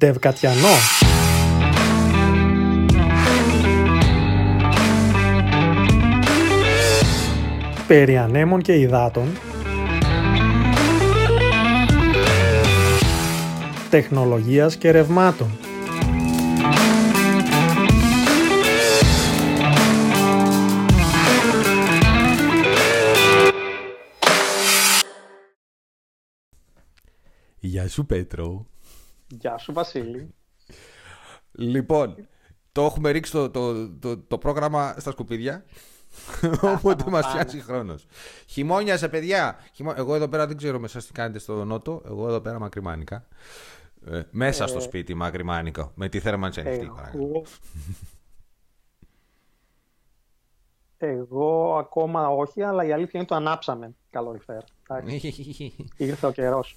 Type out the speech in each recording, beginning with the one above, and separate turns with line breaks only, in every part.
Δευκατιανό. Περί ανέμων και υδάτων. Τεχνολογίας και ρευμάτων.
Γεια σου Πέτρο.
Γεια σου Βασίλη.
Λοιπόν, το έχουμε ρίξει το, το, το, το πρόγραμμα στα σκουπίδια. Οπότε μας πιάσει χρόνος. Χειμώνια σε παιδιά. Χειμώ... Εγώ εδώ πέρα δεν ξέρω μέσα τι κάνετε στο Νότο. Εγώ εδώ πέρα μακριμάνικα. Ε, μέσα στο σπίτι μακριμάνικα. Με τη θέρμανση ανοιχτή.
Εγώ... Εγώ ακόμα όχι, αλλά η αλήθεια είναι το ανάψαμε καλοριφέρ. Ήρθε ο καιρός.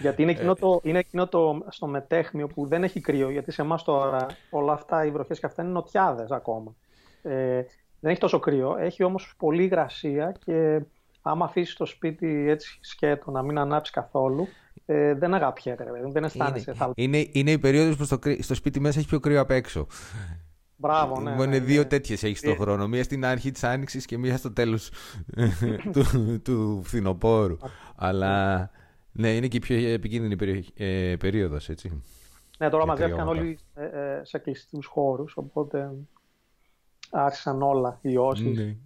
Γιατί είναι εκείνο, το, είναι εκείνο το στο μετέχμιο που δεν έχει κρύο, γιατί σε εμάς τώρα όλα αυτά οι βροχές και αυτά είναι νοτιάδες ακόμα. Ε, δεν έχει τόσο κρύο, έχει όμως πολύ υγρασία και άμα αφήσεις το σπίτι έτσι σκέτο να μην ανάψει καθόλου, ε, δεν αγαπιέται, δεν αισθάνεσαι.
Είναι, είναι, είναι η περίοδος που στο, στο σπίτι μέσα έχει πιο κρύο απ' έξω.
Μπράβο, ναι.
Μόνο
ναι,
δύο
ναι.
τέτοιες έχεις στον χρόνο. Μία στην αρχή της άνοιξης και μία στο τέλος του, του φθινοπόρου. Αλλά ναι, είναι και η πιο επικίνδυνη περί, ε, περίοδος, έτσι.
Ναι, τώρα μαζεύτηκαν όλοι ε, ε, σε κλειστούς χώρους, οπότε άρχισαν όλα οι ιώσεις.
Ναι.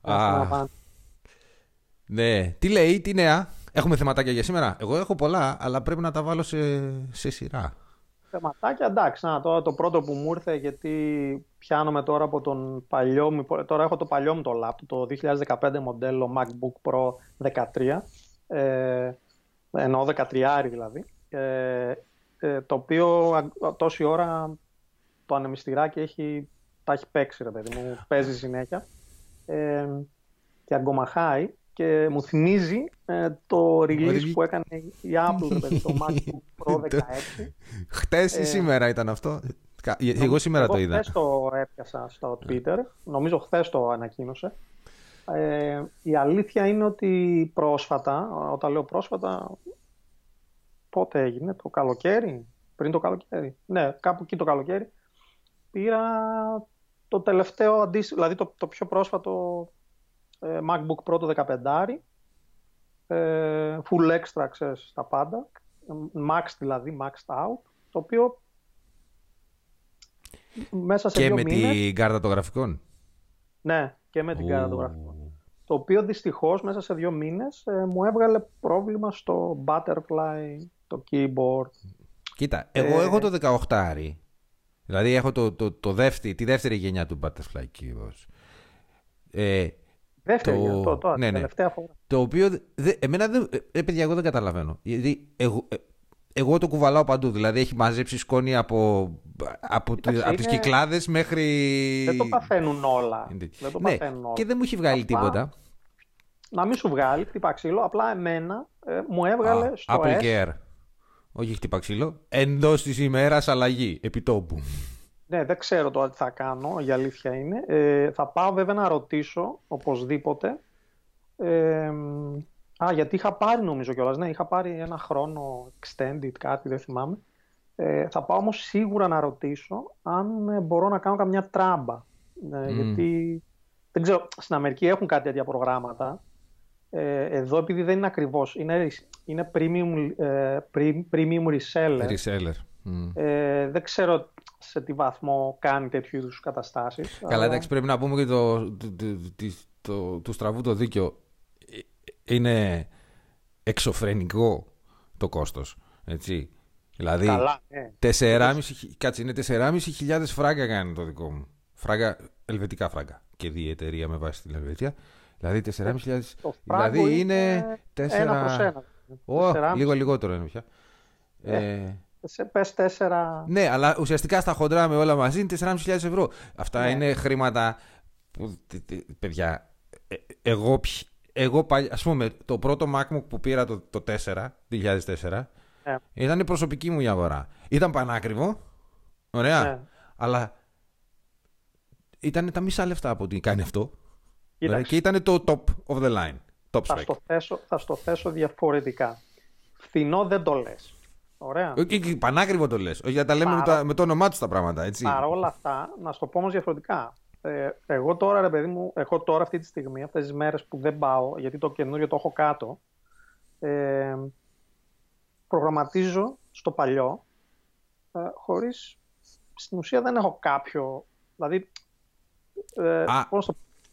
Α, ναι. Τι λέει, τι νέα. Έχουμε θεματάκια για σήμερα. Εγώ έχω πολλά, αλλά πρέπει να τα βάλω σε, σε σειρά.
Θεματάκια, εντάξει. Να, τώρα το πρώτο που μου ήρθε, γιατί πιάνομαι τώρα από τον παλιό μου, τώρα έχω το παλιό μου το laptop, το 2015 μοντέλο MacBook Pro 13, ε, εννοώ 13 δηλαδή, ε, ε, το οποίο τόση ώρα το ανεμιστηράκι έχει, τα έχει παίξει, ρε παιδί μου, παίζει συνέχεια ε, και αγκομαχάει και μου θυμίζει ε, το release που έκανε η Apple, παιδί, το MacBook Pro 16.
Χτες ή σήμερα ήταν αυτό; Εγώ σήμερα
εγώ
το είδα.
Χθες το έπιασα στο Twitter. Νομίζω χθες το ανακοίνωσε. Ε, η αλήθεια είναι ότι πρόσφατα, όταν λέω πρόσφατα, πότε έγινε, το καλοκαίρι, πριν το καλοκαίρι, ναι, κάπου εκεί το καλοκαίρι, πήρα το τελευταίο αντίστοιχο, δηλαδή το, το πιο πρόσφατο ε, MacBook Pro το 15, ε, full extra access στα πάντα, max δηλαδή, maxed out, το οποίο μέσα σε
και
δύο
με
μήνες,
την κάρτα των γραφικών.
Ναι, και με την κάρτα των γραφικών. Το οποίο δυστυχώς μέσα σε δύο μήνες ε, μου έβγαλε πρόβλημα στο butterfly, το keyboard.
Κοίτα, εγώ
Ε,
έχω το 18 Δηλαδή έχω το, το, το δεύτερη, τη δεύτερη γενιά του butterfly keyboard. Ε,
Δεύτερη,
το-
το, το, το,
ναι, ναι.
τελευταία φορά.
Το οποίο, δε, εμένα δεν, ε, παιδιά, εγώ δεν καταλαβαίνω. Γιατί εγώ, ε, εγώ το κουβαλάω παντού. Δηλαδή έχει μαζέψει σκόνη από, από,
Κοίταξε,
από τις
είναι-
κυκλάδες μέχρι...
Δεν το παθαίνουν όλα.
Είναι-
Δεν το
ναι,
παθαίνουν όλα.
και δεν μου έχει βγάλει
Απλά,
τίποτα.
Να μην σου βγάλει, χτυπά ξύλο, απλά εμένα ε, μου έβγαλε
Α,
στο
Apple
S.
Care. Όχι χτύπα ξύλο. Εντός της ημέρας αλλαγή. Επιτόπου.
Ναι, δεν ξέρω τώρα τι θα κάνω, η αλήθεια είναι. Ε, θα πάω βέβαια να ρωτήσω, οπωσδήποτε. Ε, α, γιατί είχα πάρει νομίζω κιόλας, ναι, είχα πάρει ένα χρόνο extended κάτι, δεν θυμάμαι. Ε, θα πάω όμως σίγουρα να ρωτήσω αν ε, μπορώ να κάνω καμιά τράμπα. Ε, Γιατί, δεν ξέρω, στην Αμερική έχουν κάτι τέτοια προγράμματα. Ε, εδώ επειδή δεν είναι ακριβώς, είναι, είναι premium, ε, pre- premium reseller.
Reseller. Μμ.
Ε, δεν ξέρω σε τι βαθμό κάνει τέτοιου είδους καταστάσεις.
Καλά, εντάξει, πρέπει να πούμε και το, το, το, το, το- του στραβού το δίκιο. Ε, Είναι εξωφρενικό το κόστος. Έτσι. Δηλαδή,
Καλά, ναι.
4,5 χι- κάτσε, είναι 4.500 φράγκα κάνει το δικό μου. Φράγκα, ελβετικά φράγκα. Και δει η εταιρεία με βάση την Ελβετία. Δηλαδή 4.500.
Το φράγκο
Δηλαδή είναι 4.
ένα προς ένα.
Ω,
Τεσσεράμισι.
λίγο λιγότερο είναι πια. Ε,
Σε πες τέσσερα...
ναι, αλλά ουσιαστικά στα χοντρά με όλα μαζί είναι 4.500 ευρώ. Αυτά
Ναι.
είναι χρήματα που, τι- τι- παιδιά, ε, εγώ, πι- εγώ παλιά, ας πούμε, το πρώτο MacBook που πήρα το, το 4, 2004,
Ναι.
ήταν η προσωπική μου η αγορά. Ήταν πανάκριβο, ωραία,
Ναι.
αλλά ήταν τα μισά λεφτά από ό,τι κάνει αυτό.
Κοίταξε.
Ωραία, και ήταν το top of the line, top
Θα
spec.
στο, θέσω, θα στο θέσω διαφορετικά. Φθηνό δεν το λες. Ωραία.
Όχι, πανάκριβο το λες. Όχι, τα λέμε Παρα... με, το, όνομά τους τα πράγματα, έτσι.
Παρ' όλα αυτά, να σου το πω όμως διαφορετικά. Ε, εγώ τώρα, ρε παιδί μου, έχω τώρα αυτή τη στιγμή, αυτές τις μέρες που δεν πάω, γιατί το καινούριο το έχω κάτω. Ε, προγραμματίζω στο παλιό, ε, χωρίς, στην ουσία δεν έχω κάποιο, δηλαδή, ε, πώς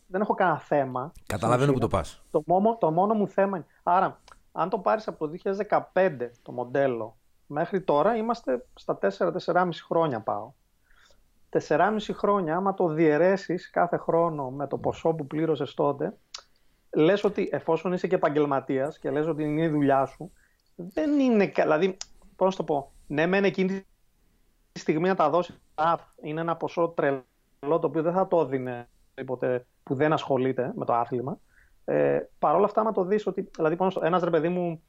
δεν έχω κανένα θέμα.
Καταλαβαίνω που το πας.
Το μόνο, το μόνο μου θέμα είναι, άρα, αν το πάρεις από το 2015 το μοντέλο, μέχρι τώρα είμαστε στα 4-4,5 χρόνια πάω. 4,5 χρόνια, άμα το διαιρέσεις κάθε χρόνο με το ποσό που πλήρωσες τότε, λες ότι εφόσον είσαι και επαγγελματίας και λες ότι είναι η δουλειά σου, δεν είναι. Δηλαδή, πώς να το πω, ναι, μεν εκείνη τη στιγμή να τα δώσεις, είναι ένα ποσό τρελό το οποίο δεν θα το έδινε ποτέ που δεν ασχολείται με το άθλημα. Ε, Παρ' όλα αυτά, άμα το δεις ότι. Δηλαδή, ένας ρε παιδί μου,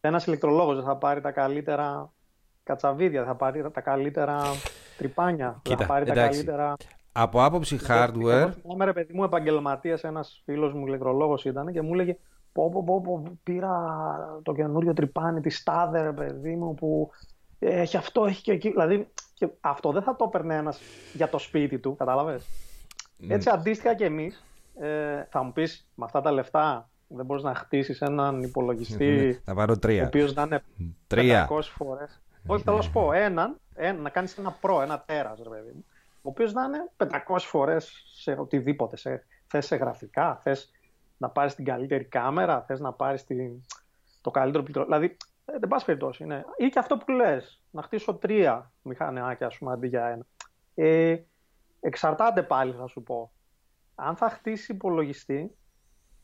ένας ηλεκτρολόγος δεν θα πάρει τα καλύτερα κατσαβίδια, δεν θα πάρει τα καλύτερα τρυπάνια, δεν θα πάρει τα καλύτερα.
Από άποψη hardware.
Είμαι ρε παιδί μου επαγγελματίας, ένας φίλος μου ηλεκτρολόγος ήταν και μου έλεγε πω, πω, πω, πω, πήρα το καινούριο τρυπάνι της Στάδερ, παιδί μου, που έχει αυτό, έχει και εκεί. Δηλαδή, και αυτό δεν θα το έπαιρνε ένας για το σπίτι του, κατάλαβες. Ναι. Έτσι, αντίστοιχα και εμείς, ε, θα μου πεις με αυτά τα λεφτά δεν μπορείς να χτίσεις έναν υπολογιστή.
θα πάρω τρία.
Ο οποίος να είναι τρία. 500 φορές. Όχι, θέλω να σου πω έναν, ένα, να κάνεις ένα προ, ένα τέρας, ρε παιδί μου. Ο οποίος να είναι 500 φορές σε οτιδήποτε. Σε, θες σε γραφικά, θες να πάρεις την καλύτερη κάμερα, θες να πάρεις το καλύτερο πληκτρό. Δηλαδή, ε, δεν πα περιπτώσει. Ναι. Ή και αυτό που λες, να χτίσω τρία μηχανάκια, ας πούμε, αντί για ένα. Ε, εξαρτάται πάλι, θα σου πω. Αν θα χτίσει υπολογιστή,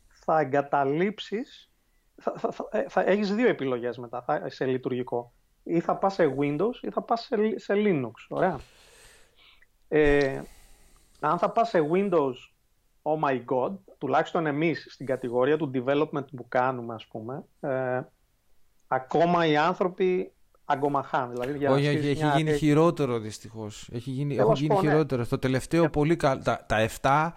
θα εγκαταλείψεις. Θα, θα, θα, ε, θα έχεις δύο επιλογές μετά θα, σε λειτουργικό. Ή θα πας σε Windows ή θα πας σε, σε Linux. Ωραία. Ε, αν θα πας σε Windows oh my god, τουλάχιστον εμείς στην κατηγορία του development που κάνουμε ας πούμε, ε, ακόμα οι άνθρωποι αγκομαχάνε. Δηλαδή,
Όχι, έχει, έχει γίνει χειρότερο δυστυχώς. Έχει γίνει, έχουν γίνει ναι. χειρότερο. Στο τελευταίο yeah. πολύ καλό. Τα, τα 7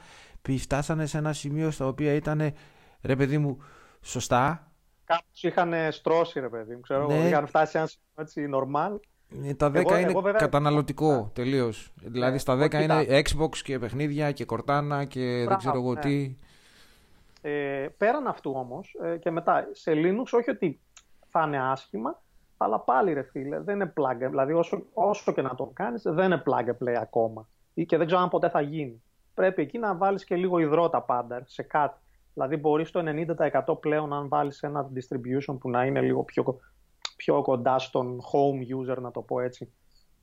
φτάσανε σε ένα σημείο στα οποία ήταν ρε παιδί μου σωστά.
Κάπου είχαν στρώσει ρε παιδί μου. Ξέρω, ναι. Είχαν φτάσει σε ένα σημείο έτσι normal.
Ε, τα 10 εγώ, είναι εγώ βέβαια... καταναλωτικό yeah. τελείως. Δηλαδή στα 10 είναι Xbox και παιχνίδια και κορτάνα και Μπράβο, δεν ξέρω εγώ ναι. τι.
Ε, πέραν αυτού όμως ε, και μετά σε Linux, όχι ότι θα είναι άσχημα, αλλά πάλι ρε φίλε, δεν είναι plug Δηλαδή όσο, όσο και να το κάνεις, δεν είναι plug and play ακόμα. Ή και δεν ξέρω αν ποτέ θα γίνει. Πρέπει εκεί να βάλεις και λίγο υδρότα πάντα σε κάτι. Δηλαδή μπορείς το 90% πλέον αν βάλεις ένα distribution που να είναι λίγο πιο πιο κοντά στον home user, να το πω έτσι.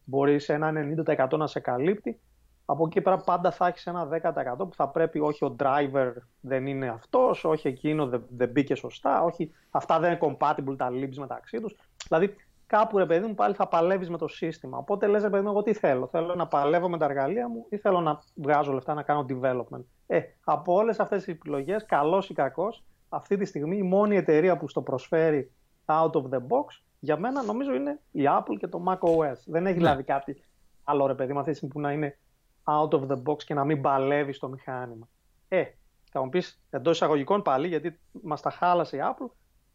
Μπορείς σε ένα 90% να σε καλύπτει. Από εκεί πέρα πάντα θα έχεις ένα 10% που θα πρέπει όχι ο driver δεν είναι αυτός, όχι εκείνο δεν, δεν μπήκε σωστά, όχι αυτά δεν είναι compatible τα libs μεταξύ τους. Δηλαδή κάπου ρε παιδί μου πάλι θα παλεύεις με το σύστημα. Οπότε λες, ρε παιδί μου, εγώ τι θέλω. Θέλω να παλεύω με τα εργαλεία μου ή θέλω να βγάζω λεφτά να κάνω development. Ε, από όλες αυτές τις επιλογές, καλός ή κακός, αυτή τη στιγμή η μόνη εταιρεία που στο προσφέρει out of the box, για μένα νομίζω είναι η Apple και το Mac OS. Δεν έχει ναι. δηλαδή κάτι άλλο ρε παιδί μου αυτή που να είναι out of the box και να μην παλεύει στο μηχάνημα. Ε, θα μου πεις εντός εισαγωγικών πάλι, γιατί μας τα χάλασε η Apple,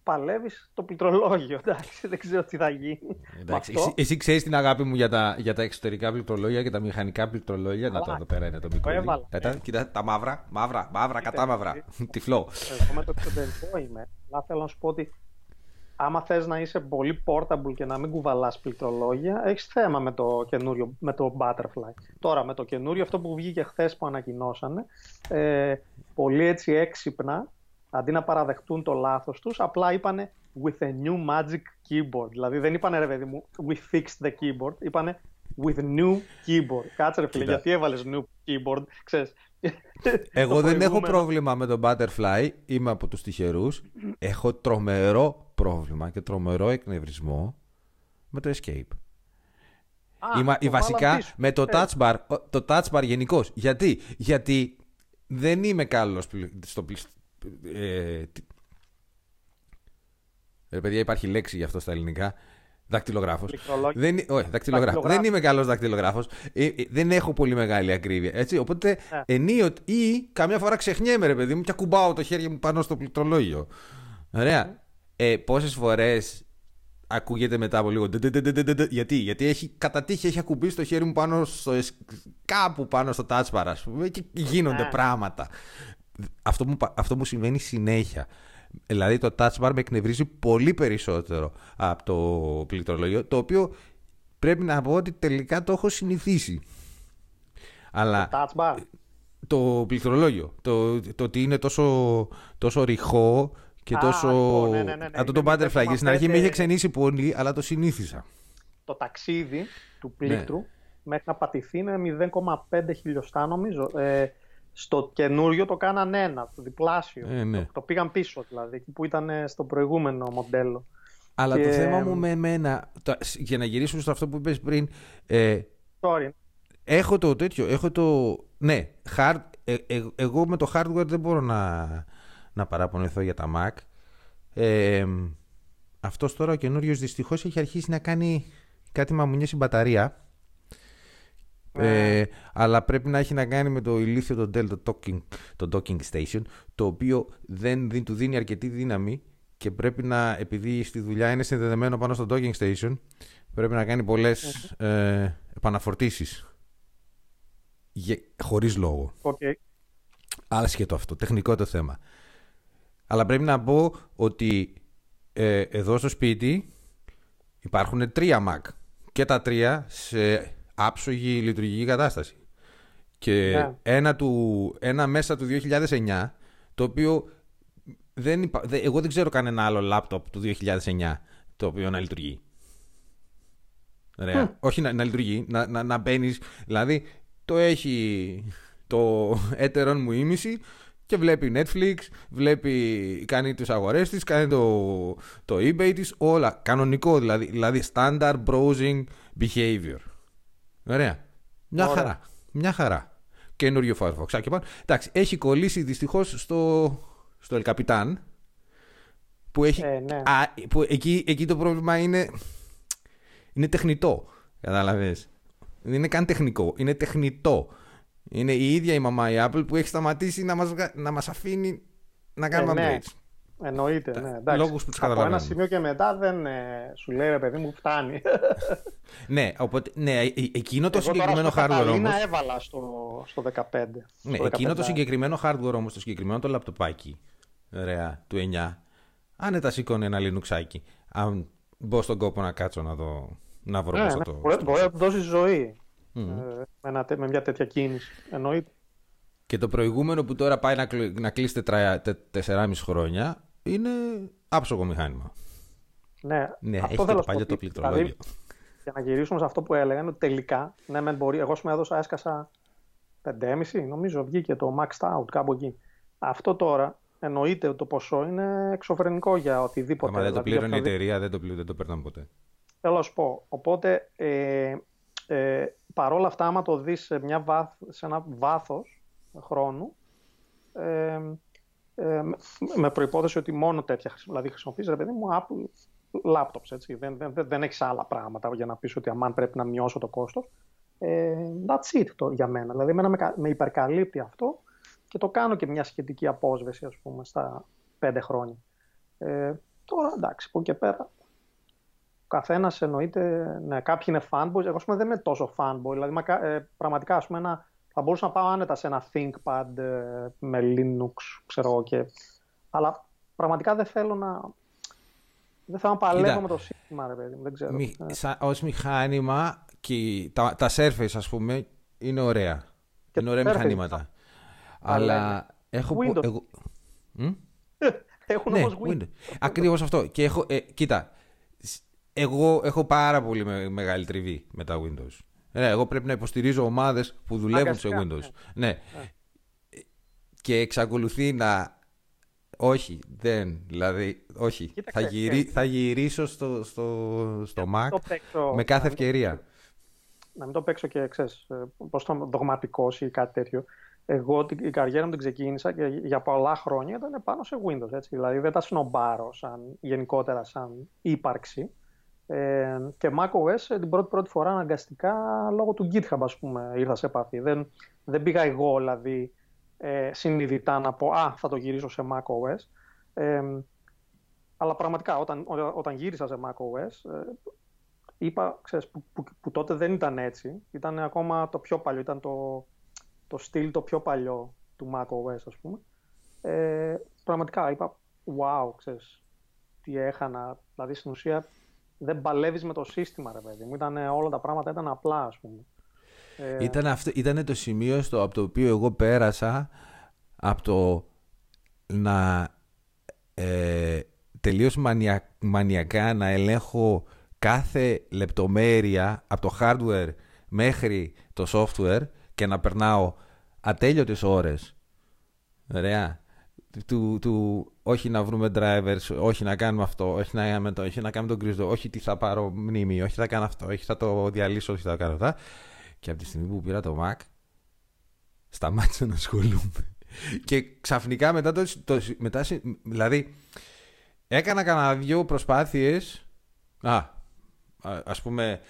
παλεύεις το πληκτρολόγιο. Εντάξει, δεν ξέρω τι θα γίνει.
Εντάξει, εσύ, εσύ ξέρεις την αγάπη μου για τα, για τα εξωτερικά πληκτρολόγια και τα μηχανικά πληκτρολόγια. Να το εδώ πέρα είναι το μικρό. Κοίτα, κοίτα, τα μαύρα, μαύρα, μαύρα, κατά μαύρα. Τυφλό.
Εγώ με το εξωτερικό είμαι. Αλλά θέλω να σου πω ότι άμα θες να είσαι πολύ portable και να μην κουβαλάς πληκτρολόγια, έχεις θέμα με το καινούριο, με το Butterfly. Τώρα, με το καινούριο, αυτό που βγήκε χθες που ανακοινώσανε, ε, πολύ έτσι έξυπνα, αντί να παραδεχτούν το λάθος τους, απλά είπανε with a new magic keyboard. Δηλαδή δεν είπανε ρε παιδί μου, we fixed the keyboard, είπανε with new keyboard. Κάτσε ρε φίλε, γιατί έβαλες new keyboard, ξέρεις.
Εγώ δεν έχω πρόβλημα με το Butterfly, είμαι από τους τυχερούς. Έχω τρομερό πρόβλημα και τρομερό εκνευρισμό με το Escape. Α, η, βασικά με το touch bar, το touch bar γενικώς. Γιατί; Γιατί δεν είμαι καλός στο ε, ε, παιδιά, υπάρχει λέξη για αυτό στα ελληνικά. Δακτυλογράφος. Δεν, όχι, δακτυλογράφος. δεν είμαι καλός δακτυλογράφος. Ε, ε, δεν έχω πολύ μεγάλη ακρίβεια. Έτσι, οπότε yeah. Ναι. ενίοτε ή καμιά φορά ξεχνιέμαι, ρε παιδί μου, και ακουμπάω το χέρι μου πάνω στο πληκτρολόγιο. Ωραία. Ε, Πόσες φορές ακούγεται μετά από λίγο. Γιατί, γιατί έχει κατά τύχη έχει ακουμπήσει το χέρι μου πάνω στο, κάπου πάνω στο touch bar, ας πούμε, και γίνονται ναι. πράγματα. Αυτό μου, αυτό μου συμβαίνει συνέχεια. Δηλαδή το touch bar με εκνευρίζει πολύ περισσότερο από το πληκτρολόγιο, το οποίο πρέπει να πω ότι τελικά το έχω συνηθίσει. Αλλά
το touch bar.
Το πληκτρολόγιο. Το, το ότι είναι τόσο, τόσο ρηχό και τόσο.
Λοιπόν, ναι, ναι, ναι,
Αυτό το butterfly. Και στην αρχή με είχε ξενήσει πολύ, αλλά το συνήθισα.
Το ταξίδι του πλήκτρου ναι. μέχρι να πατηθεί είναι 0,5 χιλιοστά νομίζω. Ε, στο καινούριο το κάναν ένα, το διπλάσιο.
Ε, ναι.
το, πήγαν πίσω δηλαδή, εκεί που ήταν στο προηγούμενο μοντέλο.
Αλλά το θέμα μου με εμένα, το, για να γυρίσουμε στο αυτό που είπες πριν, ε,
Sorry.
έχω το τέτοιο, έχω το, ναι, hard, ε, ε, εγώ με το hardware δεν μπορώ να, να παραπονεθώ για τα Mac. Ε, αυτός τώρα ο καινούριος δυστυχώς έχει αρχίσει να κάνει κάτι μαμουνιές στην μπαταρία. Ε, αλλά πρέπει να έχει να κάνει με το ηλίθιο το Dell, το docking, το docking station, το οποίο δεν του δίνει αρκετή δύναμη και πρέπει να, επειδή στη δουλειά είναι συνδεδεμένο πάνω στο docking station, πρέπει να κάνει πολλές ε, επαναφορτήσεις. Χωρίς λόγο.
Okay.
Άσχετο αυτό, τεχνικό το θέμα. Αλλά πρέπει να πω ότι ε, εδώ στο σπίτι υπάρχουν τρία Mac και τα τρία σε άψογη λειτουργική κατάσταση. Και ναι. ένα, του, ένα μέσα του 2009, το οποίο δεν εγώ δεν ξέρω κανένα άλλο λάπτοπ του 2009 το οποίο να λειτουργεί. Ωραία. Όχι να, να λειτουργεί, να, να, να μπαίνεις. Δηλαδή, το έχει το έτερον μου ήμιση και βλέπει Netflix, βλέπει, κάνει τις αγορές της, κάνει το, το eBay της, όλα. Κανονικό δηλαδή, δηλαδή standard browsing behavior. Ωραία. Μια χαρά. Μια χαρά. Καινούριο Firefox. Και πάνω. Εντάξει, έχει κολλήσει δυστυχώς στο, στο El Capitan. Που, έχει,
ε, ναι.
α, που εκεί, εκεί το πρόβλημα είναι, είναι τεχνητό. Κατάλαβες. Δεν είναι καν τεχνικό. Είναι τεχνητό. Είναι η ίδια η μαμά η Apple που έχει σταματήσει να μας, να μας αφήνει να κάνουμε ε, ναι. updates.
Εννοείται, ναι. Εντάξει,
λόγους που τους
Από ένα σημείο και μετά δεν ε, σου λέει ρε παιδί μου φτάνει.
ναι, οπότε, ναι, ε, εκείνο το Εγώ συγκεκριμένο τώρα hardware όμως...
έβαλα στο, στο 15.
Ναι,
στο
εκείνο το συγκεκριμένο hardware όμως, το συγκεκριμένο το λαπτοπάκι, ωραία, του 9, άνετα σηκώνει ένα λινουξάκι. Αν μπω στον κόπο να κάτσω να, το, να βρω ναι, ναι, το...
Μπορεί, μπορεί να του δώσει ζωή mm. ε, με, με μια τέτοια κίνηση. Εννοείται.
Και το προηγούμενο που τώρα πάει να, να κλείσει 4,5 χρόνια είναι άψογο μηχάνημα.
Ναι,
ναι
αυτό
έχει το παλιό το πληκτρολόγιο. Δηλαδή,
για να γυρίσουμε σε αυτό που έλεγα, είναι ότι τελικά, ναι, μεν μπορεί, εγώ σου έδωσα, έσκασα 5,5, νομίζω βγήκε το maxed out κάπου εκεί. Αυτό τώρα εννοείται ότι το ποσό είναι εξωφρενικό για οτιδήποτε.
Αν δεν το δηλαδή, πλήρωνε η εταιρεία, δεν το, δεν το παίρναμε ποτέ.
Θέλω να σου πω. Οπότε, ε, ε, παρόλα αυτά, άμα το δεις σε, μια βάθ, σε ένα βάθος χρόνου, ε, ε, με προϋπόθεση ότι μόνο τέτοια δηλαδή χρησιμοποιείς, ρε παιδί μου, Apple laptops, έτσι. Δεν, δεν, δεν έχεις άλλα πράγματα για να πεις ότι αμάν πρέπει να μειώσω το κόστος. Ε, that's it το, για μένα. Δηλαδή, εμένα με, με υπερκαλύπτει αυτό και το κάνω και μια σχετική απόσβεση, ας πούμε, στα πέντε χρόνια. Ε, τώρα, εντάξει, από εκεί και πέρα, ο καθένας εννοείται, ναι, κάποιοι είναι fanboys. Εγώ, πούμε, δεν είμαι τόσο fanboy. Δηλαδή, ε, πραγματικά, ας πούμε, ένα θα μπορούσα να πάω άνετα σε ένα ThinkPad ε, με Linux, ξέρω εγώ. Και... Αλλά πραγματικά δεν θέλω να. Δεν θέλω να παλεύω με το σύστημα, ρε παιδί Δεν ξέρω. Μη,
ε. ως μηχάνημα και τα, τα Surface, ας πούμε, είναι ωραία. Και είναι ωραία μηχανήματα. Αλλά έχω...
Windows.
Εγώ...
Έχουν
ναι,
όμως Windows. Windows.
Ακριβώς αυτό. Και έχω, ε, κοίτα, εγώ έχω πάρα πολύ μεγάλη τριβή με τα Windows. Ναι, εγώ πρέπει να υποστηρίζω ομάδες που δουλεύουν σε Windows. Ναι. ναι. Και εξακολουθεί να. Όχι, δεν. Δηλαδή, όχι. θα, γυρί... θα γυρίσω στο, στο, στο Mac με κάθε ευκαιρία.
Να μην το παίξω και ξέρεις, ε, πώς το δογματικός ή κάτι τέτοιο. Εγώ η καριέρα μου την ξεκίνησα και για πολλά χρόνια ήταν πάνω σε Windows. Έτσι. Δηλαδή δεν τα σνομπάρω σαν, γενικότερα σαν ύπαρξη. Ε, και macOS την πρώτη, πρώτη φορά αναγκαστικά λόγω του GitHub ας πούμε ήρθα σε επαφή. Δεν, δεν πήγα εγώ δηλαδή ε, συνειδητά να πω «Α, θα το γυρίσω σε macOS». Ε, αλλά πραγματικά όταν, όταν γύρισα σε macOS, ε, είπα, ξέρεις, που, που, που, τότε δεν ήταν έτσι. Ήταν ακόμα το πιο παλιό, ήταν το, το στυλ το πιο παλιό του macOS, ας πούμε. Ε, πραγματικά είπα, wow, ξέρεις, τι έχανα. Δηλαδή, στην ουσία, δεν παλεύεις με το σύστημα, ρε παιδί μου. Ήταν, όλα τα πράγματα ήταν απλά, ας πούμε.
Ε... Ήταν, αυτό, ήταν το σημείο στο, από το οποίο εγώ πέρασα από το να ε, τελείως μανια, μανιακά να ελέγχω κάθε λεπτομέρεια από το hardware μέχρι το software και να περνάω ατέλειωτες ώρες ωραία του, του, όχι να βρούμε drivers, όχι να κάνουμε αυτό, όχι να κάνουμε, το, όχι να κάνουμε τον κρυζό, όχι τι θα πάρω μνήμη, όχι θα κάνω αυτό, όχι θα το διαλύσω, όχι θα κάνω αυτά. Και από τη στιγμή που πήρα το Mac, σταμάτησα να ασχολούμαι. και ξαφνικά μετά το, το μετά, δηλαδή, έκανα κανένα δυο προσπάθειες, α, ας πούμε,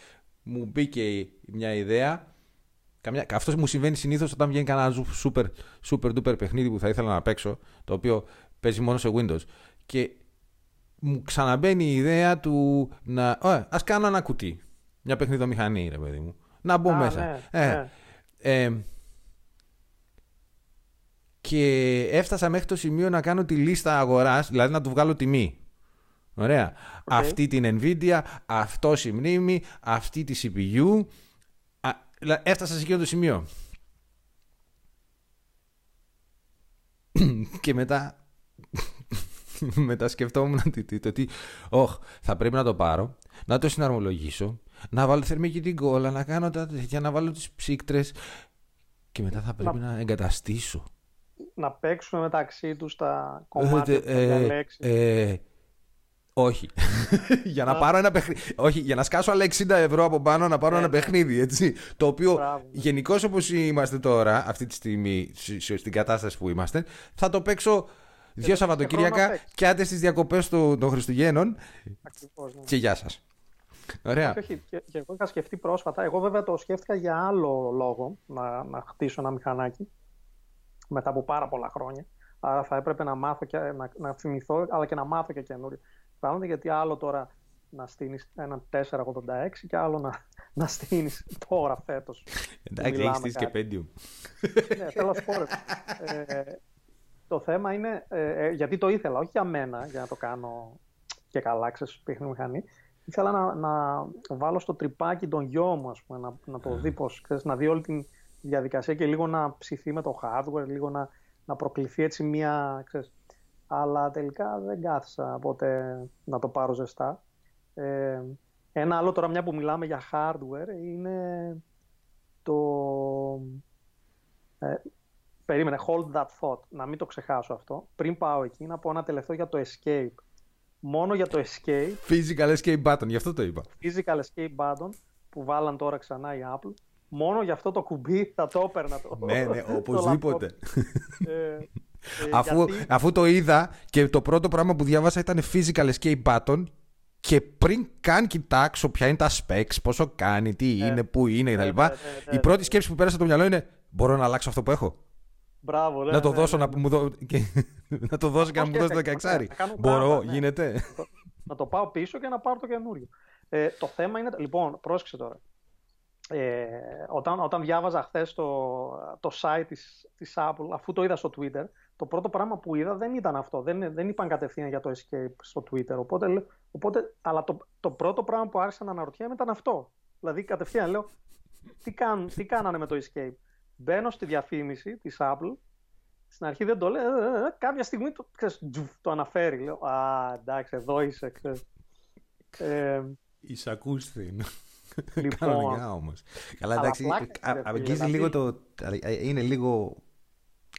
μου μπήκε μια ιδέα, Καμιά... Αυτός μου συμβαίνει συνήθως όταν βγαίνει κανένα super, super duper παιχνίδι που θα ήθελα να παίξω, το οποίο παίζει μόνο σε Windows. Και μου ξαναμπαίνει η ιδέα του να. Α κάνω ένα κουτί. Μια παιχνιδομηχανή, ρε παιδί μου. Να μπω μέσα. Ναι, ε, ναι. Ε, και έφτασα μέχρι το σημείο να κάνω τη λίστα αγοράς, δηλαδή να του βγάλω τιμή. Ωραία. Αυτή την Nvidia, αυτό η μνήμη, αυτή τη CPU, έφτασα σε εκείνο το σημείο. και μετά μετά σκεφτόμουν το ότι όχ, θα πρέπει να το πάρω, να το συναρμολογήσω, να βάλω θερμική την κόλλα, να κάνω τα τέτοια, να βάλω τις ψύκτρες και μετά θα πρέπει να, να εγκαταστήσω.
Να παίξουμε μεταξύ τους τα κομμάτια ε, ε,
όχι. για να πάρω ένα παιχνίδι. Όχι, για να σκάσω άλλα 60 ευρώ από πάνω να πάρω ένα ναι. παιχνίδι, έτσι. Το οποίο γενικώς όπως είμαστε τώρα, αυτή τη στιγμή, στην κατάσταση που είμαστε, θα το παίξω δύο Σαββατοκύριακα και άντε στις διακοπές των Χριστουγέννων. Ναι. Και γεια σας. Ωραία.
Όχι, και, και εγώ είχα σκεφτεί πρόσφατα. Εγώ βέβαια το σκέφτηκα για άλλο λόγο να, να χτίσω ένα μηχανάκι μετά από πάρα πολλά χρόνια. Άρα θα έπρεπε να μάθω και να, να θυμηθώ, αλλά και να μάθω και καινούριο πράγματα, γιατί άλλο τώρα να στείνεις έναν 486 και άλλο να, να στείνεις τώρα φέτος.
Εντάξει, έχεις στήσει και πέντιου.
ναι, θέλω να σου πω. Ε, το θέμα είναι, ε, ε, γιατί το ήθελα, όχι για μένα, για να το κάνω και καλά, ξέρεις, πίχνη μηχανή. Ήθελα να, να βάλω στο τρυπάκι τον γιο μου, ας πούμε, να, να το δει πώς, ξέρεις, να δει όλη τη διαδικασία και λίγο να ψηθεί με το hardware, λίγο να, να προκληθεί έτσι μία, ξέρεις, αλλά τελικά δεν κάθισα ποτέ να το πάρω ζεστά. Ε, ένα άλλο τώρα, μια που μιλάμε για hardware, είναι το... Ε, περίμενε, hold that thought, να μην το ξεχάσω αυτό. Πριν πάω εκεί, να πω ένα τελευταίο για το escape. Μόνο για το escape.
Physical escape button, γι' αυτό το είπα.
Physical escape button, που βάλαν τώρα ξανά η Apple. Μόνο για αυτό το κουμπί θα το έπαιρνα. Το,
ναι, ναι, οπωσδήποτε. ε, ε, αφού, αφού το είδα και το πρώτο πράγμα που διάβασα ήταν physical escape button και πριν καν κοιτάξω ποια είναι τα specs, πόσο κάνει, τι ναι. είναι, πού είναι κτλ. Ναι, ναι, η πρώτη σκέψη που πέρασε από το μυαλό είναι μπορώ να αλλάξω αυτό που έχω.
Μπράβο,
να το δώσω να, μου δω... και... να το δώσω και να μου δώσει το 16. Μπορώ, γίνεται.
Να το πάω πίσω και να πάρω το καινούριο. Ε, το θέμα είναι. Λοιπόν, πρόσεξε τώρα. Ε, όταν, όταν διάβαζα χθες το, το site της, της Apple, αφού το είδα στο Twitter, το πρώτο πράγμα που είδα δεν ήταν αυτό. Δεν, δεν είπαν κατευθείαν για το escape στο Twitter. Οπότε, οπότε, αλλά το, το πρώτο πράγμα που άρχισα να αναρωτιέμαι ήταν αυτό. Δηλαδή κατευθείαν λέω, τι, κάν, τι κάνανε με το escape. Μπαίνω στη διαφήμιση της Apple, στην αρχή δεν το λέει, ε, ε, ε, κάποια στιγμή το, ξέρεις, το αναφέρει. Λέω, α, εντάξει, εδώ είσαι, ξέρεις.
Ε, Εισακούστη. Λοιπόν, Κανονικά όμως. Καλά, εντάξει, αγγίζει λίγο το... Είναι λίγο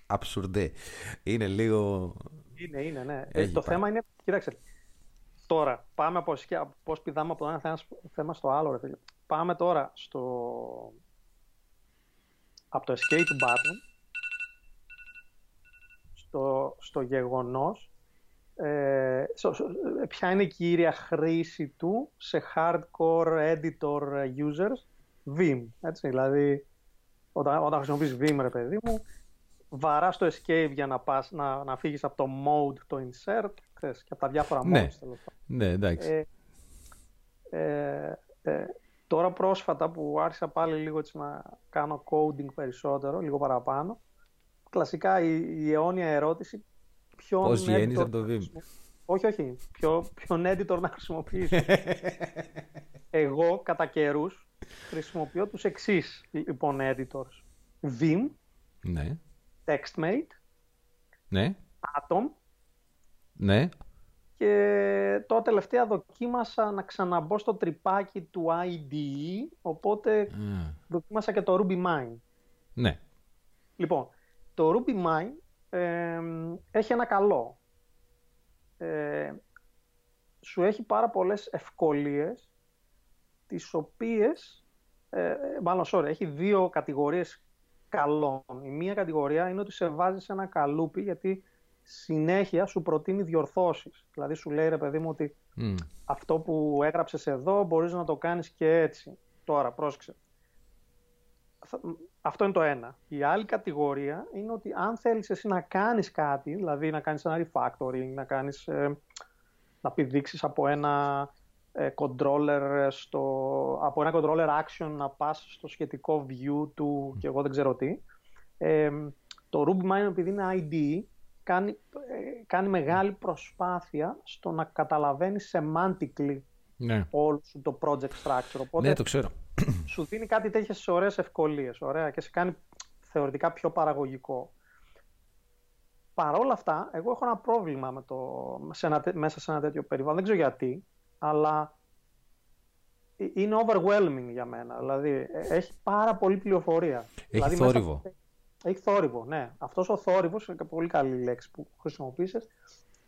Αψουρντέ. Είναι λίγο.
Είναι, είναι, ναι. Ε, το θέμα είναι, κοίταξε. Τώρα, πάμε από πώς πηδάμε από το ένα θέμα στο άλλο. Ρε, Πάμε τώρα στο. Από το escape button στο, στο γεγονός ε, ποια είναι η κύρια χρήση του σε hardcore editor users; Vim. Έτσι, δηλαδή, όταν, όταν χρησιμοποιείς Vim, ρε παιδί μου, βαράς το escape για να, πας, να, να φύγεις από το mode, το insert ξέρεις, και από τα διάφορα
ναι.
modes.
Ναι, εντάξει.
Ε, ε, ε, τώρα πρόσφατα που άρχισα πάλι λίγο έτσι να κάνω coding περισσότερο, λίγο παραπάνω, κλασικά η, η αιώνια ερώτηση ποιον
Πώς βγαίνεις
editor
από το Vim.
όχι, όχι. Ποιο, ποιον editor να χρησιμοποιήσω. Εγώ κατά καιρούς χρησιμοποιώ τους εξής λοιπόν editors. Vim,
Ναι,
TextMate,
ναι,
Atom
ναι.
και τώρα τελευταία δοκίμασα να ξαναμπω στο τρυπάκι του IDE, οπότε
Α,
δοκίμασα και το RubyMine.
Ναι.
Λοιπόν, το RubyMine ε, έχει ένα καλό. Ε, σου έχει πάρα πολλές ευκολίες, τις οποίες, ε, μάλλον sorry, έχει δύο κατηγορίες καλών. Η μία κατηγορία είναι ότι σε βάζεις σε ένα καλούπι γιατί συνέχεια σου προτείνει διορθώσεις. Δηλαδή σου λέει ρε παιδί μου ότι
Μμ.
αυτό που έγραψες εδώ μπορείς να το κάνεις και έτσι. Τώρα, πρόσεξε. Θα- Αυτό είναι το ένα. Η άλλη κατηγορία είναι ότι αν θέλεις εσύ να κάνεις κάτι, δηλαδή να κάνεις ένα refactoring, να κάνεις, ε, να πηδήξεις από ένα ε, controller στο, από ένα controller action να πας στο σχετικό view του και εγώ δεν ξέρω τι. Ε, το RubyMine επειδή είναι IDE κάνει, ε, κάνει μεγάλη προσπάθεια στο να καταλαβαίνεις semantically
Ναι.
όλο σου το project structure. Οπότε
ναι, το ξέρω.
σου δίνει κάτι τέτοιες ωραίες ευκολίες, ωραία, και σε κάνει θεωρητικά πιο παραγωγικό. Παρ' όλα αυτά, εγώ έχω ένα πρόβλημα με το, σε ένα, τέ- μέσα σε ένα τέτοιο περιβάλλον. Δεν ξέρω γιατί, αλλά ε- είναι overwhelming για μένα. Δηλαδή, ε, έχει πάρα πολύ πληροφορία. δηλαδή, μέσα-
θόρυβο.
Έχει θόρυβο, ναι. Αυτός ο θόρυβος, είναι και πολύ καλή λέξη που χρησιμοποίησες,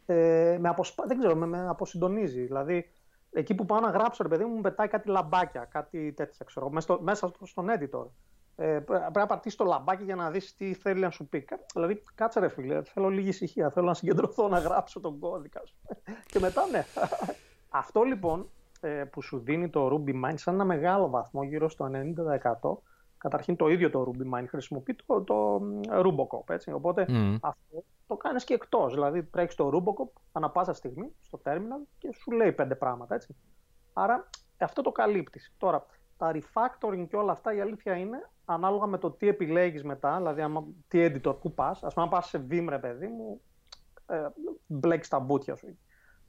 ε, με αποσπα... δεν ξέρω, με, με αποσυντονίζει. Δηλαδή, εκεί που πάω να γράψω, ρε παιδί μου, μου πετάει κάτι λαμπάκια, κάτι τέτοια, ξέρω, εγώ, μέσα, στο, μέσα στο- στον editor. Ε, πρέ- πρέπει να πατήσεις το λαμπάκι για να δεις τι θέλει να σου πει. Κα- Δηλαδή, κάτσε ρε φίλε, θέλω λίγη ησυχία, θέλω να συγκεντρωθώ να γράψω τον κώδικα σου. και μετά, ναι. Αυτό λοιπόν ε, που σου δίνει το Ruby Mine σαν ένα μεγάλο βαθμό, γύρω στο 90%, καταρχήν το ίδιο το Ruby Mine χρησιμοποιεί το, το Rubocop, έτσι. Οπότε
Μμ.
αυτό το κάνεις και εκτός. Δηλαδή τρέχεις το Rubocop ανά πάσα στιγμή στο terminal και σου λέει πέντε πράγματα, έτσι. Άρα αυτό το καλύπτεις. Τώρα, τα refactoring και όλα αυτά η αλήθεια είναι ανάλογα με το τι επιλέγεις μετά, δηλαδή άμα, τι editor που πας. Ας πούμε, αν πας σε Vim, ρε παιδί μου, ε, μπλέκεις τα μπουτια σου.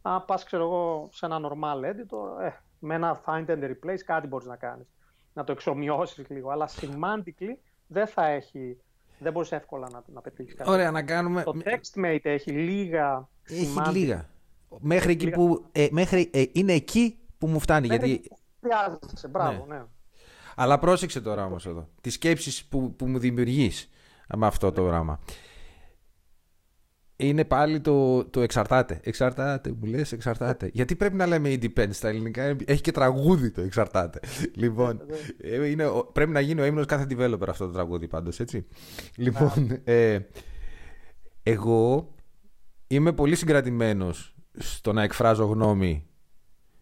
Αν πας, ξέρω εγώ, σε ένα normal editor, ε, με ένα find and replace κάτι μπορείς να κάνεις. Να το εξομοιώσεις λίγο, αλλά semantically δεν θα έχει, δεν μπορείς εύκολα να, να πετύχεις κάτι.
Ωραία, να κάνουμε.
Το TextMate έχει λίγα
Έχει
semantic-
λίγα. Μέχρι εκεί
λίγα.
που. ε, μέχρι, ε, είναι εκεί που μου φτάνει.
Μέχρι
Γιατί...
εκεί που Χρειάζεσαι, μπράβο, ναι.
Αλλά πρόσεξε τώρα όμως εδώ. Τις σκέψεις που, που μου δημιουργείς με αυτό το πράγμα. Είναι πάλι το, το εξαρτάται. Εξαρτάται, μου λες, εξαρτάται. Γιατί πρέπει να λέμε independent στα ελληνικά; Έχει και τραγούδι το εξαρτάται. λοιπόν, ε, είναι, ο- πρέπει να γίνει ο ύμνος κάθε developer αυτό το τραγούδι πάντως, έτσι. Λοιπόν, ε, εγώ είμαι πολύ συγκρατημένος στο να εκφράζω γνώμη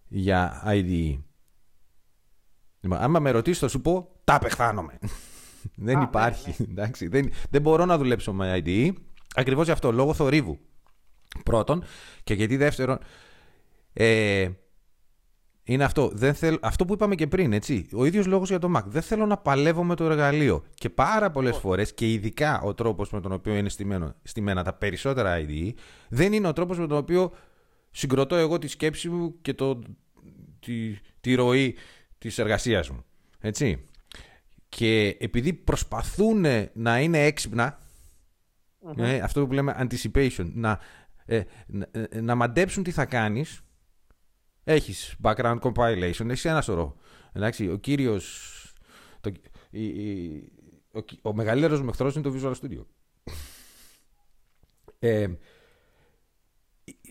για IDE. Λοιπόν, άμα με ρωτήσεις, θα σου πω τα απεχθάνομαι. δεν
Α,
υπάρχει. Εντάξει, δεν, δεν μπορώ να δουλέψω με IDE. Ακριβώς γι' αυτό, λόγω θορύβου. Πρώτον. Και γιατί δεύτερον. Ε, είναι αυτό. Δεν θέλ, αυτό που είπαμε και πριν, έτσι. Ο ίδιος λόγος για το Mac. Δεν θέλω να παλεύω με το εργαλείο. Και πάρα πολλές φορές, και ειδικά ο τρόπος με τον οποίο είναι στημένο, στημένα τα περισσότερα IDE, δεν είναι ο τρόπος με τον οποίο συγκροτώ εγώ τη σκέψη μου και το, τη, τη ροή της εργασίας μου. Έτσι. Και επειδή προσπαθούν να είναι έξυπνα, ε, αυτό που λέμε anticipation, να, ε, να, ε, να μαντέψουν τι θα κάνεις, έχεις background compilation, έχεις ένα σωρό. Εντάξει, ο κύριος, το, η, η- ο, κυ- ο μεγαλύτερος μου εχθρός είναι το Visual Studio. Ε,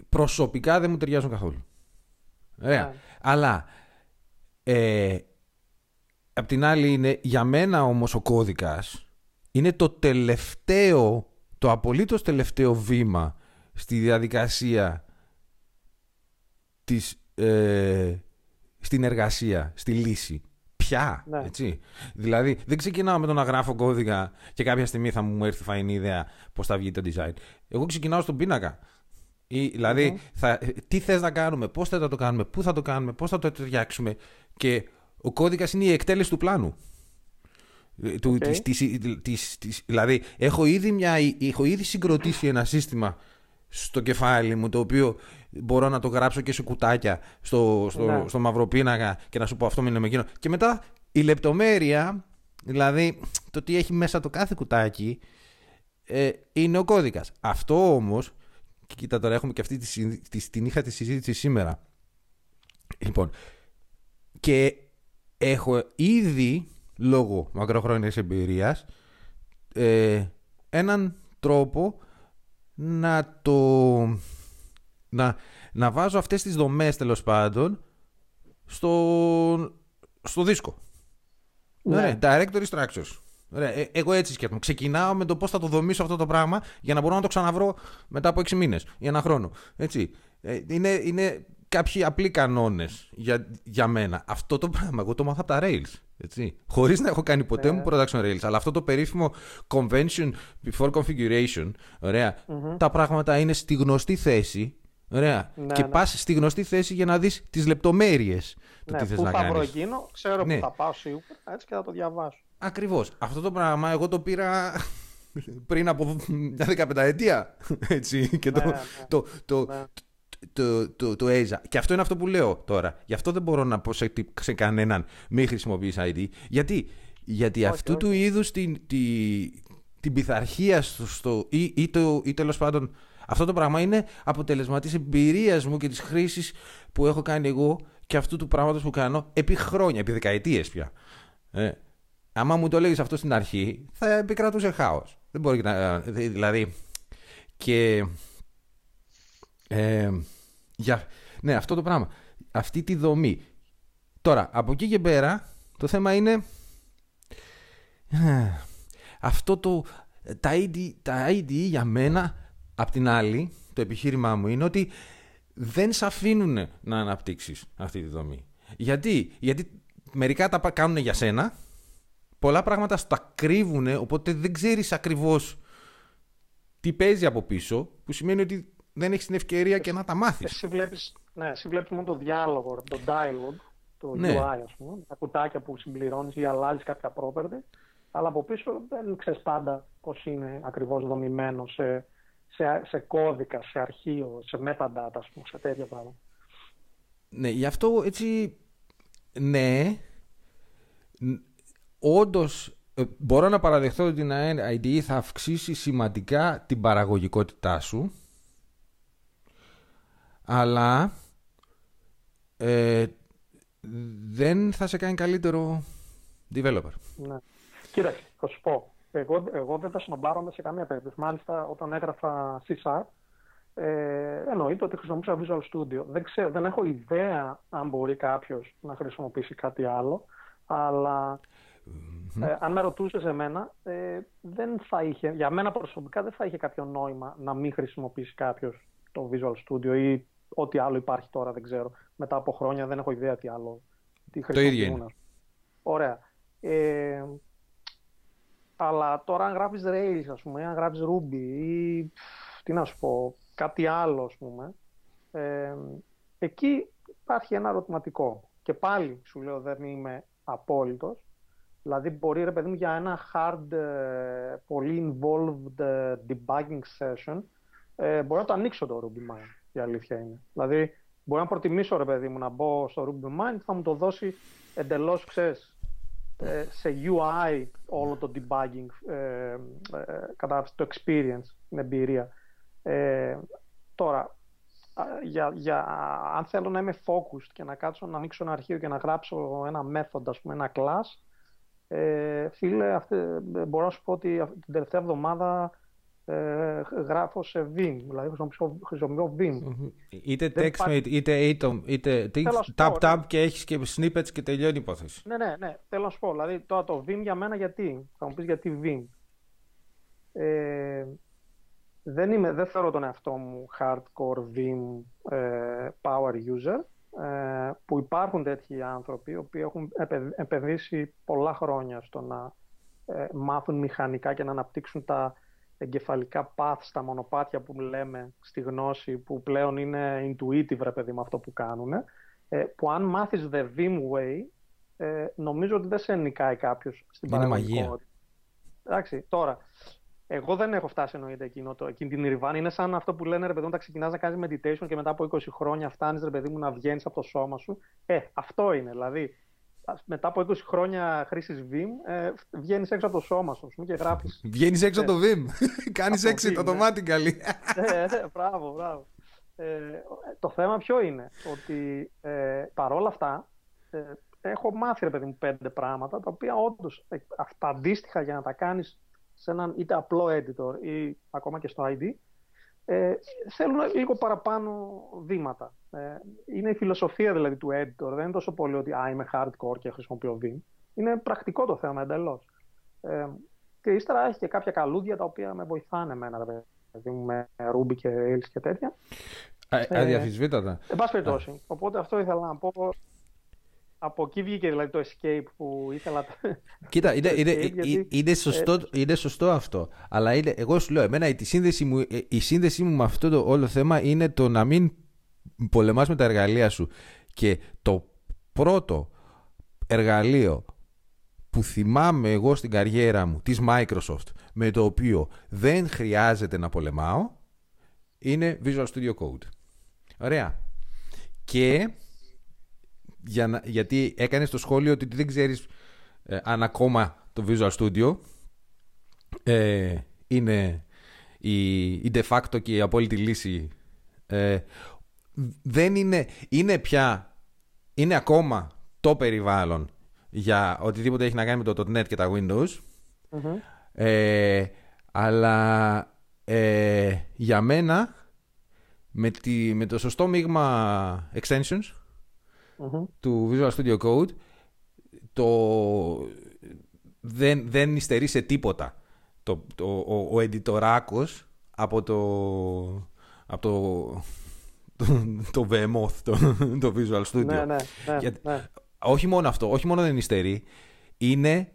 προσωπικά δεν μου ταιριάζουν καθόλου. Ωραία.
Ναι.
Αλλά ε, απ' την άλλη είναι για μένα όμως ο κώδικας είναι το τελευταίο, το απολύτως τελευταίο βήμα στη διαδικασία της, ε, στην εργασία, στη λύση. πια. Ναι. Έτσι. Δηλαδή, δεν ξεκινάω με το να γράφω κώδικα και κάποια στιγμή θα μου έρθει φαϊνή ιδέα πώς θα βγει το design. Εγώ ξεκινάω στον πίνακα. Ή, δηλαδή, θα, τι θες να κάνουμε, πώς θα το κάνουμε, πού θα το κάνουμε, πώς θα το ταιριάξουμε και ο κώδικας είναι η εκτέλεση του πλάνου. Ε, του, της, της, της, δηλαδή, έχω ήδη, μια, έχω ήδη συγκροτήσει ένα σύστημα στο κεφάλι μου το οποίο μπορώ να το γράψω και σε κουτάκια στο, στο, ναι. στο μαύρο πίνακα και να σου πω αυτό είναι με εκείνο. Και μετά η λεπτομέρεια, δηλαδή το τι έχει μέσα το κάθε κουτάκι, ε, είναι ο κώδικας. Αυτό όμως και κοίτα τώρα έχουμε και αυτή τη, τη, την είχα τη συζήτηση σήμερα. Λοιπόν, και έχω ήδη λόγω μακροχρόνιας εμπειρίας ε, έναν τρόπο να το να, να βάζω αυτές τις δομές τέλος πάντων στο, στο δίσκο. Ναι. ναι directory structures. Ωραία, ε, εγώ έτσι σκέφτομαι. Ξεκινάω με το πώς θα το δομήσω αυτό το πράγμα για να μπορώ να το ξαναβρω μετά από 6 μήνες ή ένα χρόνο. Έτσι. Ε, είναι, είναι κάποιοι απλοί κανόνες για, για μένα. Αυτό το πράγμα εγώ το μάθα από τα Rails. Έτσι. Χωρίς να έχω κάνει ποτέ μου ναι. production Rails. Αλλά αυτό το περίφημο convention before configuration, ωραια τα πράγματα είναι στη γνωστή θέση. Ωραία. Ναι, και ναι. πας στη γνωστή θέση για να δεις τις λεπτομέρειες του ναι, τι θες να κάνεις.
θα βρω εκείνο, ξέρω ναι. που θα πάω σίγουρα έτσι και θα το διαβάσω.
Ακριβώς. Αυτό το πράγμα εγώ το πήρα πριν από μια δεκαπενταετία. Έτσι. Και το, ναι, ναι. το, το, ναι. Το, το, το, Asia. Και αυτό είναι αυτό που λέω τώρα. Γι' αυτό δεν μπορώ να πω σε, σε κανέναν μη χρησιμοποιήσει ID. Γιατί, γιατί αυτού του είδους την, την, την πειθαρχία στο, στο, ή, ή, το, ή τέλος πάντων αυτό το πράγμα είναι αποτέλεσμα της εμπειρίας μου και της χρήσης που έχω κάνει εγώ και αυτού του πράγματος που κάνω επί χρόνια, επί δεκαετίες πια. Ε, άμα μου το λέγεις αυτό στην αρχή, θα επικρατούσε χάος. Δεν μπορεί να... Δηλαδή... Και... Ε, για, ναι, αυτό το πράγμα. Αυτή τη δομή. Τώρα, από εκεί και πέρα, το θέμα είναι... Αυτό το... Τα ID, τα ID για μένα, απ' την άλλη, το επιχείρημά μου είναι ότι δεν σε αφήνουν να αναπτύξεις αυτή τη δομή. Γιατί, Γιατί μερικά τα κάνουν για σένα πολλά πράγματα στα κρύβουν, οπότε δεν ξέρεις ακριβώς τι παίζει από πίσω, που σημαίνει ότι δεν έχεις την ευκαιρία και να τα μάθεις.
Εσύ βλέπεις, ναι, εσύ βλέπεις μόνο το διάλογο, το dialogue, το ναι. UI ας πούμε, τα κουτάκια που συμπληρώνεις ή αλλάζεις κάποια property, αλλά από πίσω δεν ξέρεις πάντα πώς είναι ακριβώς δομημένο σε, σε, σε κώδικα, σε αρχείο, σε metadata, ας πούμε, σε τέτοια πράγματα.
Ναι, γι' αυτό έτσι, ναι, όντως ε, μπορώ να παραδεχθώ ότι την IDE θα αυξήσει σημαντικά την παραγωγικότητά σου αλλά ε, δεν θα σε κάνει καλύτερο developer.
Ναι. Κοίταξε, θα σου πω. Εγώ, εγώ δεν θα σνομπάρομαι σε καμία περίπτωση. Μάλιστα, όταν έγραφα C-Sharp, ε, εννοείται ότι χρησιμοποιούσα Visual Studio. Δεν, ξέρω, δεν έχω ιδέα αν μπορεί κάποιος να χρησιμοποιήσει κάτι άλλο, αλλά ε, αν με ρωτούσες εμένα, ε, δεν θα είχε, για μένα προσωπικά δεν θα είχε κάποιο νόημα να μην χρησιμοποιήσει κάποιος το Visual Studio ή ό,τι άλλο υπάρχει τώρα, δεν ξέρω. Μετά από χρόνια δεν έχω ιδέα τι άλλο. Τι
το ίδιο είναι.
Ωραία. Ε, αλλά τώρα αν γράφεις Rails, ας πούμε, αν γράφεις Ruby ή τι να σου πω, κάτι άλλο, ας πούμε, ε, εκεί υπάρχει ένα ερωτηματικό. Και πάλι σου λέω δεν είμαι απόλυτος, Δηλαδή μπορεί ρε παιδί μου για ένα hard, ε, πολύ involved ε, debugging session ε, μπορεί να το ανοίξω το Ruby Mine, η αλήθεια είναι. Δηλαδή μπορεί να προτιμήσω ρε παιδί μου να μπω στο Ruby Mine θα μου το δώσει εντελώς, ξέρεις, σε UI όλο το debugging, ε, κατά το experience, την εμπειρία. τώρα, για, για, αν θέλω να είμαι focused και να κάτσω να ανοίξω ένα αρχείο και να γράψω ένα method, ας πούμε, ένα class, ε, φίλε, αυτή, μπορώ να σου πω ότι την τελευταία εβδομάδα ε, γράφω σε Vim, δηλαδή χρησιμοποιώ Vim.
Είτε TextMate, είτε Atom, είτε tap tap και έχεις και snippets και τελειώνει η υπόθεση.
Ναι, ναι, ναι, θέλω να σου πω, δηλαδή τώρα το Vim για μένα γιατί, θα μου πεις γιατί Vim. Ε, δεν, είμαι, δεν θεωρώ τον εαυτό μου hardcore Vim ε, power user, ε, που υπάρχουν τέτοιοι άνθρωποι οι οποίοι έχουν επενδύσει πολλά χρόνια στο να ε, μάθουν μηχανικά και να αναπτύξουν τα εγκεφαλικά paths, τα μονοπάτια που λέμε στη γνώση που πλέον είναι intuitive ρε παιδί με αυτό που κάνουν ε, που αν μάθεις the Vim way ε, νομίζω ότι δεν σε νικάει κάποιος στην παραγωγικότητα. Εντάξει, τώρα, εγώ δεν έχω φτάσει εννοείται εκείνο το, εκείνη την Ιρβάν. Είναι σαν αυτό που λένε ρε παιδί μου, τα ξεκινάς να κάνεις meditation και μετά από 20 χρόνια φτάνεις ρε παιδί μου να βγαίνεις από το σώμα σου. Ε, αυτό είναι. Δηλαδή, μετά από 20 χρόνια χρήσης Vim, ε, βγαίνεις έξω από το σώμα σου και γράφεις.
Βγαίνεις έξω από το Vim. Κάνεις exit automatically.
Ε, ε, μπράβο, μπράβο. Ε, το θέμα ποιο είναι, ότι ε, παρόλα αυτά, ε, έχω μάθει, ρε παιδί μου, πέντε πράγματα, τα οποία όντως αυτά αντίστοιχα για να τα κάνεις σε έναν είτε απλό editor ή ακόμα και στο ID, ε, θέλουν λίγο παραπάνω βήματα. Ε, είναι η φιλοσοφία δηλαδή του editor. Δεν είναι τόσο πολύ ότι α, είμαι hardcore και χρησιμοποιώ Vim. Είναι πρακτικό το θέμα εντελώς. Ε, και ύστερα έχει και κάποια καλούδια τα οποία με βοηθάνε εμένα, δηλαδή με Ruby και Rails και τέτοια.
Αδιαφυσβήτατα.
Εν πάση περιπτώσει. Οπότε αυτό ήθελα να πω από εκεί βγήκε δηλαδή το escape που ήθελα.
Κοίτα, είναι, είναι, γιατί... είναι, σωστό, είναι σωστό αυτό. Αλλά είναι, εγώ σου λέω, εμένα η σύνδεση, μου, η σύνδεση μου με αυτό το όλο θέμα είναι το να μην πολεμάς με τα εργαλεία σου. Και το πρώτο εργαλείο που θυμάμαι εγώ στην καριέρα μου της Microsoft με το οποίο δεν χρειάζεται να πολεμάω είναι Visual Studio Code. Ωραία. Και για γιατί έκανες το σχόλιο ότι δεν ξέρεις ε, αν ακόμα το Visual Studio ε, είναι η, η de facto και η απόλυτη λύση. Ε, δεν είναι, είναι πια, είναι ακόμα το περιβάλλον για οτιδήποτε έχει να κάνει με το .NET και τα Windows. Ε, αλλά για μένα με, τη, με το σωστό μείγμα extensions του Visual Studio Code το, δεν, δεν υστερεί σε τίποτα. Το, το, ο, ο εντιτοράκος από το, από το, το, το το, το Visual Studio.
Ναι, ναι, ναι, ναι,
Όχι μόνο αυτό, όχι μόνο δεν υστερεί, είναι,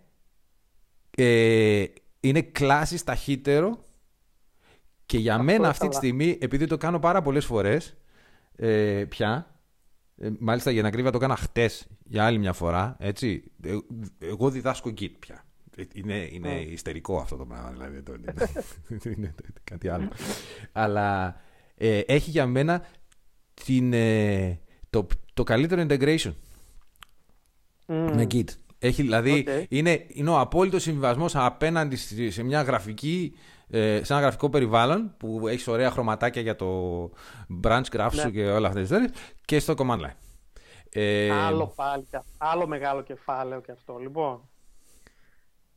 ε, είναι κλάσεις ταχύτερο και για μένα αυτή τη στιγμή, επειδή το κάνω πάρα πολλές φορές ε, πια, ε, μάλιστα για να κρύβα το έκανα χτες για άλλη μια φορά. Έτσι. Ε, εγώ διδάσκω Git πια. Ε, είναι, είναι oh. ιστερικό αυτό το πράγμα. Δηλαδή, το, είναι κάτι άλλο. Αλλά έχει για μένα την, το, το καλύτερο integration mm. με Git. Έχει, δηλαδή, είναι, είναι ο απόλυτος συμβιβασμός απέναντι σε μια γραφική ε, σε ένα γραφικό περιβάλλον που έχεις ωραία χρωματάκια για το branch graph σου ναι. και όλα αυτέ τις ιστορίε και στο command line.
Ε, άλλο πάλι, άλλο μεγάλο κεφάλαιο και αυτό. Λοιπόν,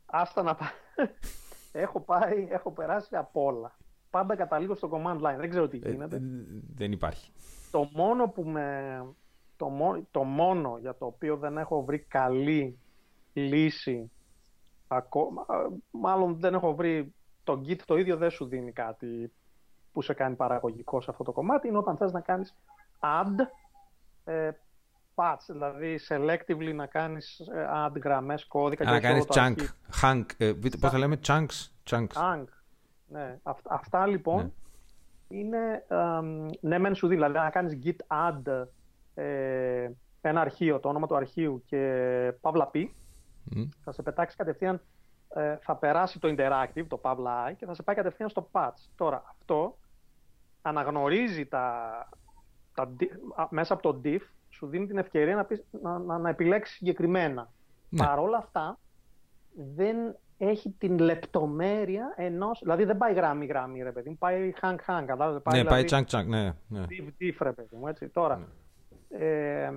άστα να πάει. έχω πάει, έχω περάσει από όλα. Πάντα καταλήγω στο command line. Δεν ξέρω τι ε, γίνεται.
δεν υπάρχει.
Το μόνο που με... Το, το μόνο για το οποίο δεν έχω βρει καλή λύση ακόμα, μάλλον δεν έχω βρει το Git το ίδιο δεν σου δίνει κάτι που σε κάνει παραγωγικό σε αυτό το κομμάτι, είναι όταν θες να κάνεις add ε, patch, δηλαδή selectively να κάνεις ε, add γραμμές, κώδικα.
να κάνεις chunk, hunk, ε, πώς θα λέμε, chunks; chunks.
Chunk, ναι. αυτά λοιπόν ναι. είναι, ναι μεν σου δίνει, δηλαδή να κάνεις git add ε, ένα αρχείο, το όνομα του αρχείου και παύλα p, θα σε πετάξει κατευθείαν ε, θα περάσει το interactive, το Pavla και θα σε πάει κατευθείαν στο patch. Τώρα, αυτό αναγνωρίζει τα, τα, μέσα από το diff, σου δίνει την ευκαιρία να, πεις, να, να, να επιλέξεις συγκεκριμένα. Ναι. Παρ' όλα αυτά, δεν έχει την λεπτομέρεια ενός. Δηλαδή δεν πάει γράμμι-γράμμι, ρε παιδί μου. Πάει hang-hang.
Πάει, ναι, πάει δηλαδή chunk-chunk, ναι. ναι.
Diff, diff, ρε παιδί μου. Έτσι. Τώρα, ναι. ε,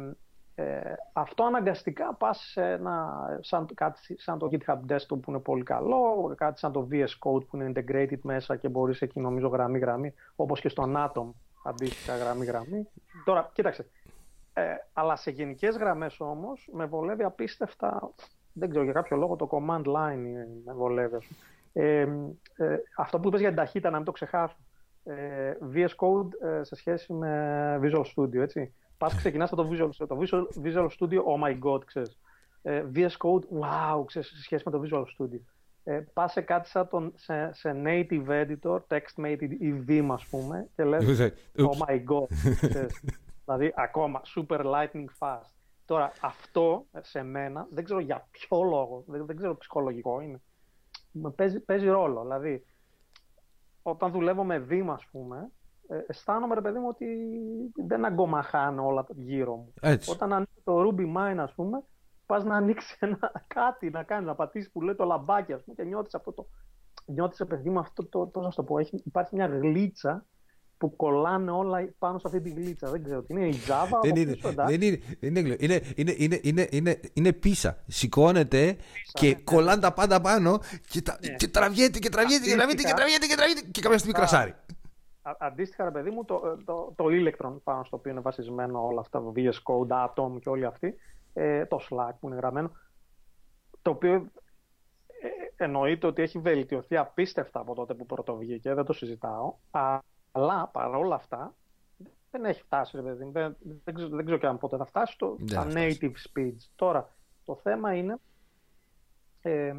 ε, αυτό αναγκαστικά πας σε ένα, σαν, κάτι σαν το GitHub Desktop που είναι πολύ καλό, κάτι σαν το VS Code που είναι integrated μέσα και μπορείς εκεί νομίζω γραμμή-γραμμή, όπως και στον Atom αντίστοιχα γραμμή-γραμμή. Τώρα, κοίταξε, ε, αλλά σε γενικές γραμμές όμως με βολεύει απίστευτα, δεν ξέρω για κάποιο λόγο το command line με βολεύει. Ε, ε, αυτό που είπες για την ταχύτητα, να μην το ξεχάσω. Ε, VS Code ε, σε σχέση με Visual Studio, έτσι Πας ξεκινάς από το Visual, το Visual, Visual Studio, oh my god, ξέρεις. Ε, VS Code, wow, ξέρεις, σε σχέση με το Visual Studio. Ε, πας σε κάτι σαν τον, σε, σε native editor, text ή Vim, ας πούμε, και λες, oh my god, ξέρεις. δηλαδή ακόμα, super lightning fast. Τώρα, αυτό σε μένα, δεν ξέρω για ποιο λόγο, δεν, δεν ξέρω ψυχολογικό είναι, παίζει, παίζει ρόλο. Δηλαδή, όταν δουλεύω με Vim, ας πούμε, ε, αισθάνομαι, ρε παιδί μου, ότι δεν αγκομαχάνω όλα γύρω μου.
Έτσι.
Όταν ανοίγει το Ruby Mine, ας πούμε, πας να ανοίξεις ένα, κάτι, να κάνεις, να πατήσεις που λέει το λαμπάκι, ας πούμε, και νιώθεις αυτό το... Νιώθεις, παιδί μου, αυτό το, πώς να το πω, έχει, υπάρχει μια γλίτσα που κολλάνε όλα πάνω σε αυτή τη γλίτσα. Δεν ξέρω τι είναι, η Java.
Δεν είναι, δεν είναι, είναι, είναι, είναι, είναι, είναι, είναι, είναι πίσα. Σηκώνεται και ναι, κολλάνε τα πάντα πάνω και, τα, ναι. και τραβιέται και τραβιέται και τραβιέται και τραβιέται και τραβιέται και κάποια στιγμή κρασάρει.
Αντίστοιχα, ρε παιδί μου, το, το, το Electron πάνω στο οποίο είναι βασισμένο όλα αυτά, το VS Code, Atom και όλοι αυτοί, ε, το Slack που είναι γραμμένο, το οποίο ε, εννοείται ότι έχει βελτιωθεί απίστευτα από τότε που πρώτο βγήκε, δεν το συζητάω, αλλά παρόλα αυτά δεν έχει φτάσει, ρε παιδί. Δεν, δεν, ξέρω, δεν ξέρω και αν πότε θα φτάσει στο, στα native speeds. Τώρα, το θέμα είναι ε,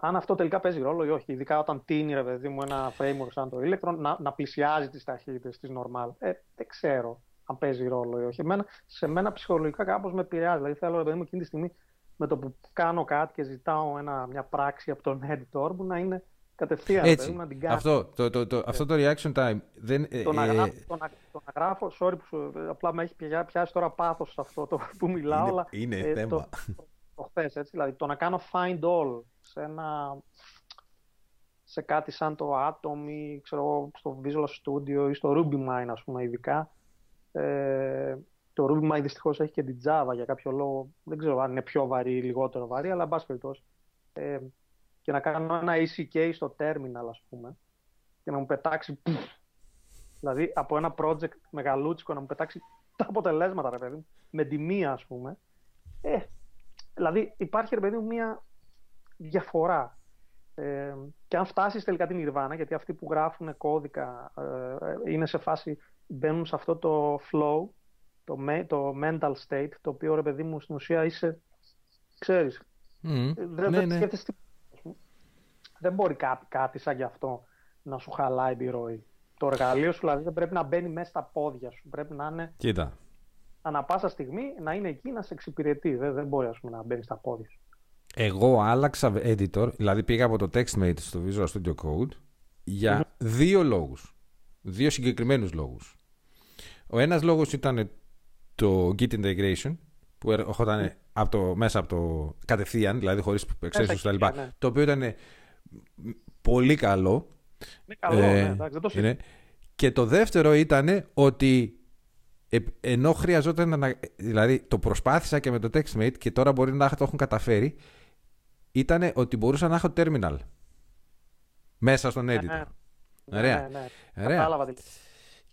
αν αυτό τελικά παίζει ρόλο ή όχι. Ειδικά όταν τίνει, ρε παιδί μου, ένα framework σαν το Electron να, να πλησιάζει τις ταχύτητες τη normal. Ε, δεν ξέρω αν παίζει ρόλο ή όχι. Εμένα, σε μένα ψυχολογικά κάπως με επηρεάζει. Δηλαδή θέλω, ρε παιδί μου, εκείνη τη στιγμή με το που κάνω κάτι και ζητάω ένα, μια πράξη από τον editor μου να είναι κατευθείαν.
Έτσι.
να την
αυτό, το, το, το, αυτό το reaction time. Δεν,
ε, το, να ε, γράφω, το, να, το να γράφω, sorry που σου, απλά με έχει πιάσει τώρα πάθος αυτό το που μιλάω.
Είναι,
αλλά,
είναι ε, θέμα.
Το, το, το χθες, έτσι, δηλαδή το να κάνω find all σε ένα σε κάτι σαν το Atom ή ξέρω, στο Visual Studio ή στο RubyMine ας πούμε ειδικά. Ε, το RubyMine δυστυχώς έχει και την Java για κάποιο λόγο. Δεν ξέρω αν είναι πιο βαρύ ή λιγότερο βαρύ, αλλά εν πάση περιπτώσει. Ε, και να κάνω ένα ECK στο terminal, ας πούμε, και να μου πετάξει, δηλαδή από ένα project μεγαλούτσικο να μου πετάξει τα αποτελέσματα, ρε παιδί μου, με τη μία, ας πούμε. Ε, δηλαδή υπάρχει, ρε παιδί μου, μία διαφορά. Ε, και αν φτάσεις τελικά την Ιρβάνα, γιατί αυτοί που γράφουν κώδικα ε, είναι σε φάση, μπαίνουν σε αυτό το flow, το, το mental state, το οποίο, ρε παιδί μου, στην ουσία είσαι, ξέρεις,
mm,
δεν, ναι, ναι δεν μπορεί κάτι, κάτι σαν γι' αυτό να σου χαλάει τη ροή. Το εργαλείο σου δηλαδή δεν πρέπει να μπαίνει μέσα στα πόδια σου. Πρέπει να είναι.
Κοίτα.
Ανά πάσα στιγμή να είναι εκεί να σε εξυπηρετεί. Δεν, δεν μπορεί ας πούμε, να μπαίνει στα πόδια σου.
Εγώ άλλαξα editor, δηλαδή πήγα από το TextMate στο Visual Studio Code για δύο λόγους. Δύο συγκεκριμένους λόγους. Ο ένας λόγος ήταν το Git Integration που ερχόταν από το, μέσα από το κατευθείαν, δηλαδή χωρίς εξέλιξη τα λοιπά, ναι. το οποίο ήταν πολύ καλό.
Είναι καλό, ε, ναι, εντάξει, δεν το είναι.
Και το δεύτερο ήταν ότι ε, ενώ χρειαζόταν να. Δηλαδή το προσπάθησα και με το TextMate και τώρα μπορεί να το έχουν καταφέρει. Ήταν ότι μπορούσα να έχω terminal μέσα στον editor. Ναι,
ναι. Ωραία. Ναι, ναι. Κατάλαβα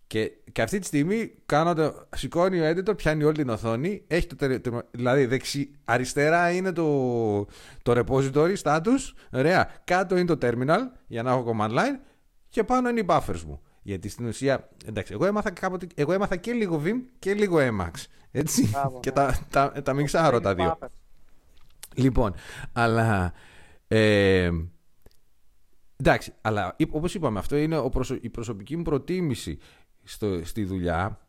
και, και αυτή τη στιγμή κάνω το, σηκώνει ο editor, πιάνει όλη την οθόνη. Έχει το, το, δηλαδή δεξι, αριστερά είναι το, το repository status. Ωραία. Κάτω είναι το terminal για να έχω command line. Και πάνω είναι οι buffers μου. Γιατί στην ουσία, εντάξει, εγώ έμαθα, κάποτε, εγώ έμαθα και λίγο Vim και λίγο Emacs. Έτσι. και ναι. τα, τα, τα μιξάρω τα δύο. Λοιπόν, αλλά. Ε, εντάξει, αλλά όπως είπαμε, αυτό είναι ο προσω, η προσωπική μου προτίμηση στο, στη δουλειά.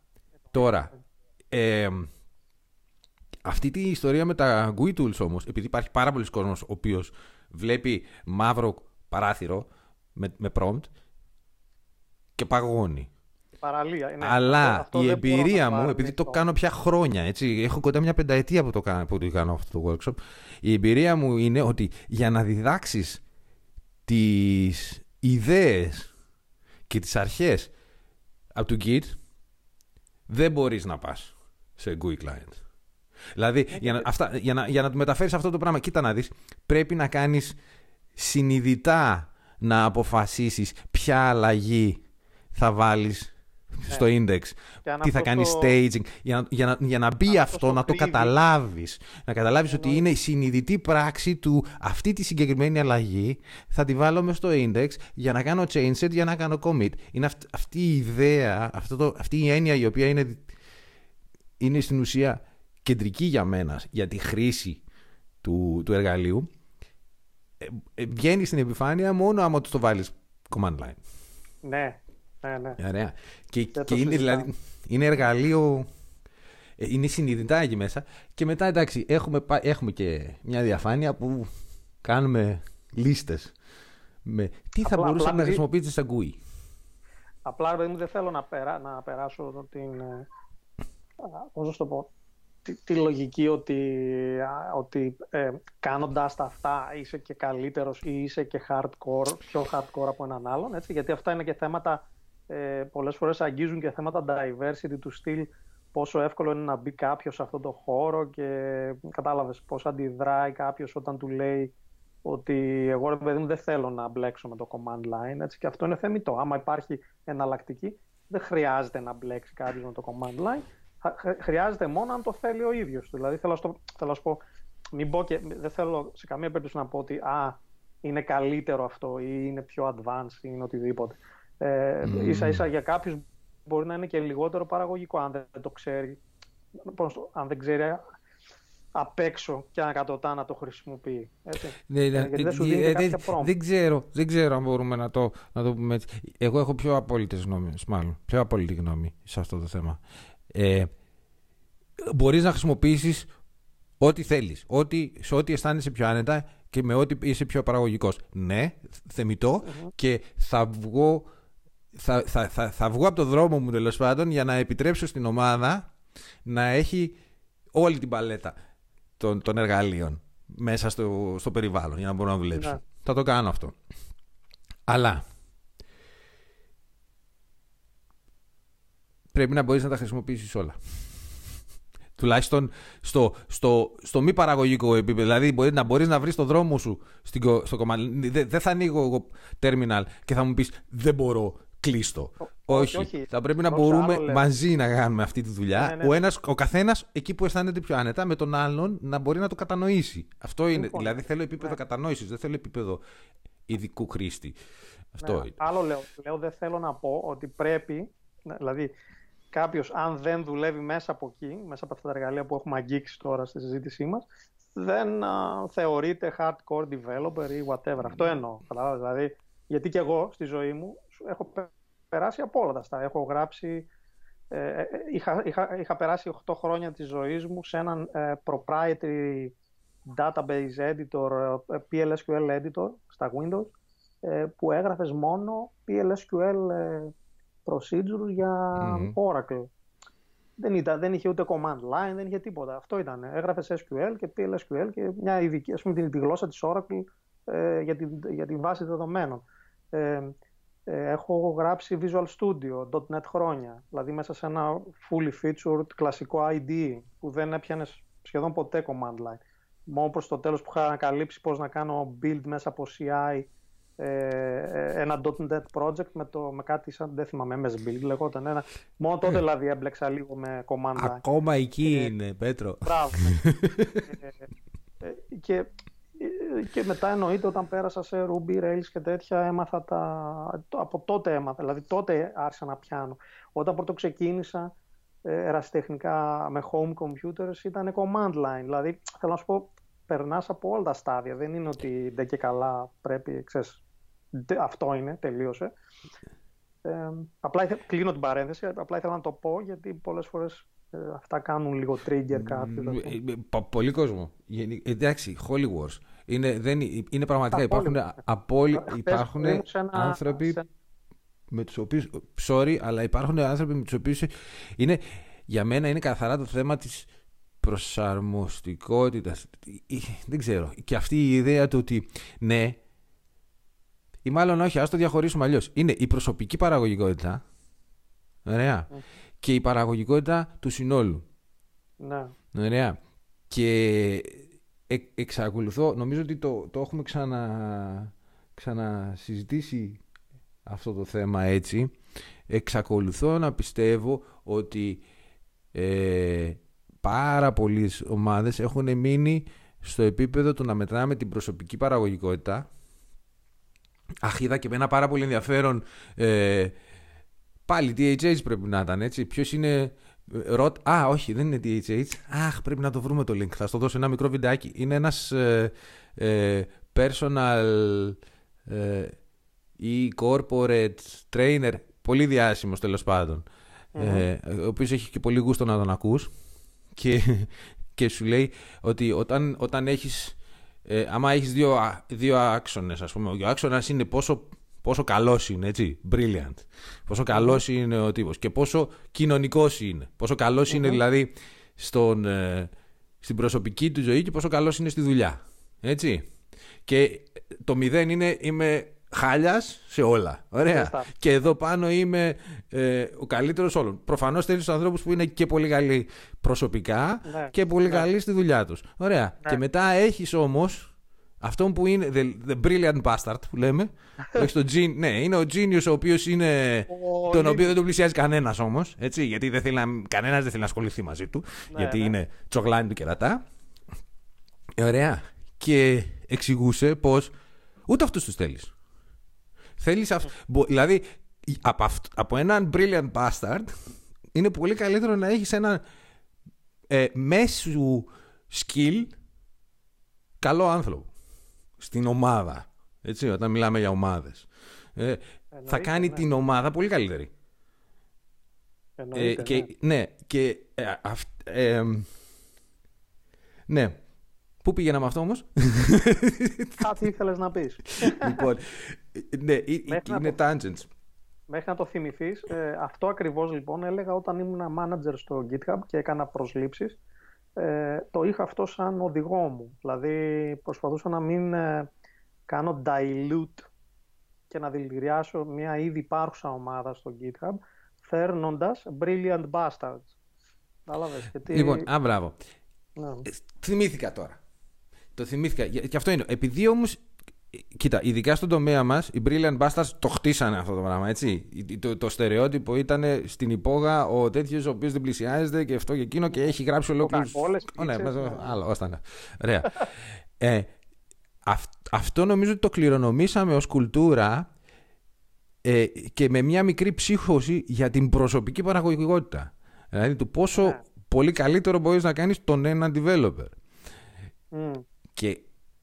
Τώρα, ε, αυτή τη ιστορία με τα GUI tools όμως, επειδή υπάρχει πάρα πολλοί κόσμος ο οποίος βλέπει μαύρο παράθυρο με, με prompt και παγώνει.
Παραλία,
είναι. Αλλά η εμπειρία μου, επειδή το κάνω πια χρόνια, έτσι, έχω κοντά μια πενταετία που το κάνω, που το κάνω αυτό το workshop, η εμπειρία μου είναι ότι για να διδάξεις τις ιδέες και τις αρχές από το Git δεν μπορείς να πας σε GUI client. Δηλαδή, για να, αυτά, για, να, για να μεταφέρεις αυτό το πράγμα, κοίτα να δεις, πρέπει να κάνεις συνειδητά να αποφασίσεις ποια αλλαγή θα βάλεις ναι. στο index. Τι θα κάνει staging. Για να, για να, για να μπει αυτό, να το καταλάβεις. Να καταλάβεις ότι είναι η συνειδητή πράξη του αυτή τη συγκεκριμένη αλλαγή. Θα τη βάλω μες στο index για να κάνω change set, για να κάνω commit. Είναι αυτή η ιδέα, αυτό το, αυτή η έννοια η οποία είναι είναι στην ουσία κεντρική για μένα για τη χρήση του, του εργαλείου ε, ε, βγαίνει στην επιφάνεια μόνο άμα το βάλεις command line.
Ναι, ναι, ναι.
Ωραία. Και, και είναι, δηλαδή, είναι εργαλείο ε, είναι συνειδητά εκεί μέσα και μετά εντάξει έχουμε, έχουμε και μια διαφάνεια που κάνουμε λίστες με τι θα απλά, μπορούσαμε να χρησιμοποιήσεις σαν GUI.
Απλά δεν θέλω να, περά, να περάσω την, πώς το πω, τη, λογική ότι, ότι ε, κάνοντας τα αυτά είσαι και καλύτερος ή είσαι και hardcore, πιο hardcore από έναν άλλον, έτσι, γιατί αυτά είναι και θέματα, ε, πολλές φορές αγγίζουν και θέματα diversity του στυλ, πόσο εύκολο είναι να μπει κάποιος σε αυτόν τον χώρο και κατάλαβες πώς αντιδράει κάποιος όταν του λέει ότι εγώ ρε παιδί μου δεν θέλω να μπλέξω με το command line έτσι, και αυτό είναι θεμητό. Άμα υπάρχει εναλλακτική δεν χρειάζεται να μπλέξει κάποιος με το command line χρειάζεται μόνο αν το θέλει ο ίδιος. Δηλαδή θέλω, στο, θέλω να σου πω, μην πω και, δεν θέλω σε καμία περίπτωση να πω ότι α, είναι καλύτερο αυτό ή είναι πιο advanced ή είναι οτιδήποτε. Ε, mm. Ίσα ίσα για κάποιους μπορεί να είναι και λιγότερο παραγωγικό αν δεν το ξέρει. αν δεν ξέρει απ' έξω και ανακατοτά να το χρησιμοποιεί. Έτσι.
Ναι, ναι, δεν, σου δίνει ε, δεν, δεν, ξέρω, δεν ξέρω αν μπορούμε να το, να το πούμε έτσι. Εγώ έχω πιο απόλυτες γνώμες, μάλλον. Πιο απόλυτη γνώμη σε αυτό το θέμα ε, μπορείς να χρησιμοποιήσεις ό,τι θέλεις, ό,τι, σε ό,τι αισθάνεσαι πιο άνετα και με ό,τι είσαι πιο παραγωγικός. Ναι, θεμητό και θα βγω, θα, θα, θα, θα βγω από το δρόμο μου τέλος πάντων για να επιτρέψω στην ομάδα να έχει όλη την παλέτα των, των εργαλείων μέσα στο, στο περιβάλλον για να μπορώ να δουλέψω. Ναι. Θα το κάνω αυτό. Αλλά πρέπει να μπορείς να τα χρησιμοποιήσεις όλα. Τουλάχιστον στο, στο, στο μη παραγωγικό επίπεδο. Δηλαδή μπορεί να μπορείς να βρεις το δρόμο σου στο κομμάτι. Δεν θα ανοίγω εγώ terminal και θα μου πεις δεν μπορώ, κλείστο. όχι, όχι, Θα πρέπει να μπορούμε μαζί να κάνουμε αυτή τη δουλειά. Ναι, ναι. Ο, ένας, ο καθένας εκεί που αισθάνεται πιο άνετα με τον άλλον να μπορεί να το κατανοήσει. Αυτό είναι. Λοιπόν, δηλαδή θέλω επίπεδο ναι. κατανόησης, δεν θέλω επίπεδο ειδικού χρήστη. Αυτό
ναι, Άλλο λέω, λέω, δεν θέλω να πω ότι πρέπει, δηλαδή κάποιος, αν δεν δουλεύει μέσα από εκεί, μέσα από αυτά τα εργαλεία που έχουμε αγγίξει τώρα στη συζήτησή μας, δεν α, θεωρείται hardcore developer ή whatever. Αυτό εννοώ. Δηλαδή, γιατί και εγώ στη ζωή μου έχω περάσει από όλα τα αυτά. Έχω γράψει. Ε, ε, ε, είχα, είχα, είχα περάσει 8 χρόνια της ζωής μου σε έναν ε, proprietary database editor, PLSQL editor στα Windows, που έγραφες μόνο PLSQL procedures για Oracle. Δεν, ήταν, δεν είχε ούτε command line, δεν είχε τίποτα. Αυτό ήταν. Έγραφες SQL και PLSQL και μια ειδική, ας πούμε, την, τη γλώσσα της Oracle ε, για, την, για την βάση δεδομένων. Ε, ε, έχω γράψει Visual Studio, .NET χρόνια, δηλαδή μέσα σε ένα fully featured κλασικό ID που δεν έπιανε σχεδόν ποτέ command line. Μόνο προς το τέλος που είχα ανακαλύψει πώς να κάνω build μέσα από CI ε, ε, ένα .NET project με, το, με κάτι σαν, δεν θυμάμαι, MS Build λεγόταν. Ένα, μόνο τότε δηλαδή έμπλεξα λίγο με command
Ακόμα εκεί ε, είναι, Πέτρο.
Μπράβο. και, και μετά εννοείται όταν πέρασα σε Ruby, Rails και τέτοια έμαθα τα... Από τότε έμαθα, δηλαδή τότε άρχισα να πιάνω. Όταν πρώτο ξεκίνησα ερασιτεχνικά με home computers ήταν command line. Δηλαδή, θέλω να σου πω, περνάς από όλα τα στάδια. Δεν είναι ότι δεν και καλά πρέπει, ξέρεις, αυτό είναι, τελείωσε. Ε, απλά κλείνω την παρένθεση, απλά ήθελα να το πω γιατί πολλές φορές ε, αυτά κάνουν λίγο trigger κάποιου. Ε,
ε, πολύ κόσμο. Εντάξει, Holy Wars. Είναι, δεν, είναι πραγματικά, υπάρχουν, απόλυ, υπάρχουν άνθρωποι με τους οποίους, sorry, αλλά υπάρχουν άνθρωποι με τους οποίους είναι, για μένα είναι καθαρά το θέμα της προσαρμοστικότητας. Δεν ξέρω. Και αυτή η ιδέα του ότι ναι, ή μάλλον όχι, ας το διαχωρίσουμε αλλιώς. Είναι η προσωπική παραγωγικότητα. Ωραία. Ναι. Και η παραγωγικότητα του συνόλου.
Ναι.
Ωραία. Και ε, εξακολουθώ, νομίζω ότι το, το έχουμε ξανα, ξανασυζητήσει αυτό το θέμα έτσι. Εξακολουθώ να πιστεύω ότι ε, πάρα πολλές ομάδες έχουν μείνει στο επίπεδο του να μετράμε την προσωπική παραγωγικότητα Αχ, είδα και με ένα πάρα πολύ ενδιαφέρον. Ε, πάλι DHH πρέπει να ήταν έτσι. Ποιος είναι Ροτ... Α, όχι, δεν είναι DHH. Αχ, πρέπει να το βρούμε το link. Θα στο δώσω ένα μικρό βιντεάκι. Είναι ένας ε, ε, personal ε, ή corporate trainer, πολύ διάσημος τέλος πάντων, ε, ο οποίος έχει και πολύ γούστο να τον ακούς και, και σου λέει ότι όταν, όταν έχεις, ε, άμα έχεις δύο, δύο άξονες, ας πούμε, ο άξονας είναι πόσο πόσο καλός είναι, έτσι. Brilliant. Πόσο καλός είναι ο τύπος και πόσο κοινωνικός είναι. Πόσο είναι δηλαδή στον, ε, στην προσωπική του ζωή και πόσο καλός είναι στη δουλειά. Έτσι. Και το μηδέν είναι είμαι χάλιας σε όλα. Ωραία. Και εδώ πάνω είμαι ε, ο καλύτερος όλων. Προφανώς θέλει τους ανθρώπους που είναι και πολύ καλοί προσωπικά ναι. και πολύ ναι. καλοί στη δουλειά τους. Ωραία. Ναι. Και μετά έχεις όμως αυτό που είναι the, the brilliant bastard που λέμε. όχι το gen, ναι, είναι ο genius ο οποίος είναι. τον οποίο δεν τον πλησιάζει κανένας όμως. Γιατί δεν θέλει κανένας δεν θέλει να ασχοληθεί μαζί του. Ναι, γιατί ναι. είναι τσογλάνι του κερατά. Ωραία. Και εξηγούσε πως ούτε αυτούς τους θέλεις. Θέλεις. Αυ... Δηλαδή, από, από έναν brilliant bastard είναι πολύ καλύτερο να έχεις έναν ε, μέσου skill καλό άνθρωπο στην ομάδα. Έτσι, όταν μιλάμε για ομάδες. Ε, θα κάνει ναι. την ομάδα πολύ καλύτερη. Ε, και, ναι. ναι, και ε, ναι. Πού πήγαινα με αυτό όμως;
Κάτι ήθελες να πεις.
λοιπόν, ναι, είναι tangents.
Μέχρι να το θυμηθείς, αυτό ακριβώς λοιπόν έλεγα όταν ήμουν manager στο GitHub και έκανα προσλήψεις ε, το είχα αυτό σαν οδηγό μου. Δηλαδή προσπαθούσα να μην ε, κάνω dilute και να δηλητηριάσω μια ήδη υπάρχουσα ομάδα στο GitHub φέρνοντας brilliant bastards.
Γιατί... Λοιπόν, α, μπράβο. Ναι. Ε, θυμήθηκα τώρα. Το θυμήθηκα. Και αυτό είναι. Επειδή όμως Κοίτα, ειδικά στον τομέα μας, οι Brilliant Bastards το χτίσανε αυτό το πράγμα. Έτσι. Το, το στερεότυπο ήταν στην υπόγα ο τέτοιος ο οποίος δεν πλησιάζεται και αυτό και εκείνο και έχει γράψει ολόκληρο. Ναι, άλλο, ώστα Ωραία. ε, αυτό νομίζω ότι το κληρονομήσαμε ως κουλτούρα ε, και με μια μικρή ψύχωση για την προσωπική παραγωγικότητα. Δηλαδή του πόσο ναι. πολύ καλύτερο μπορείς να κάνεις τον έναν developer. Και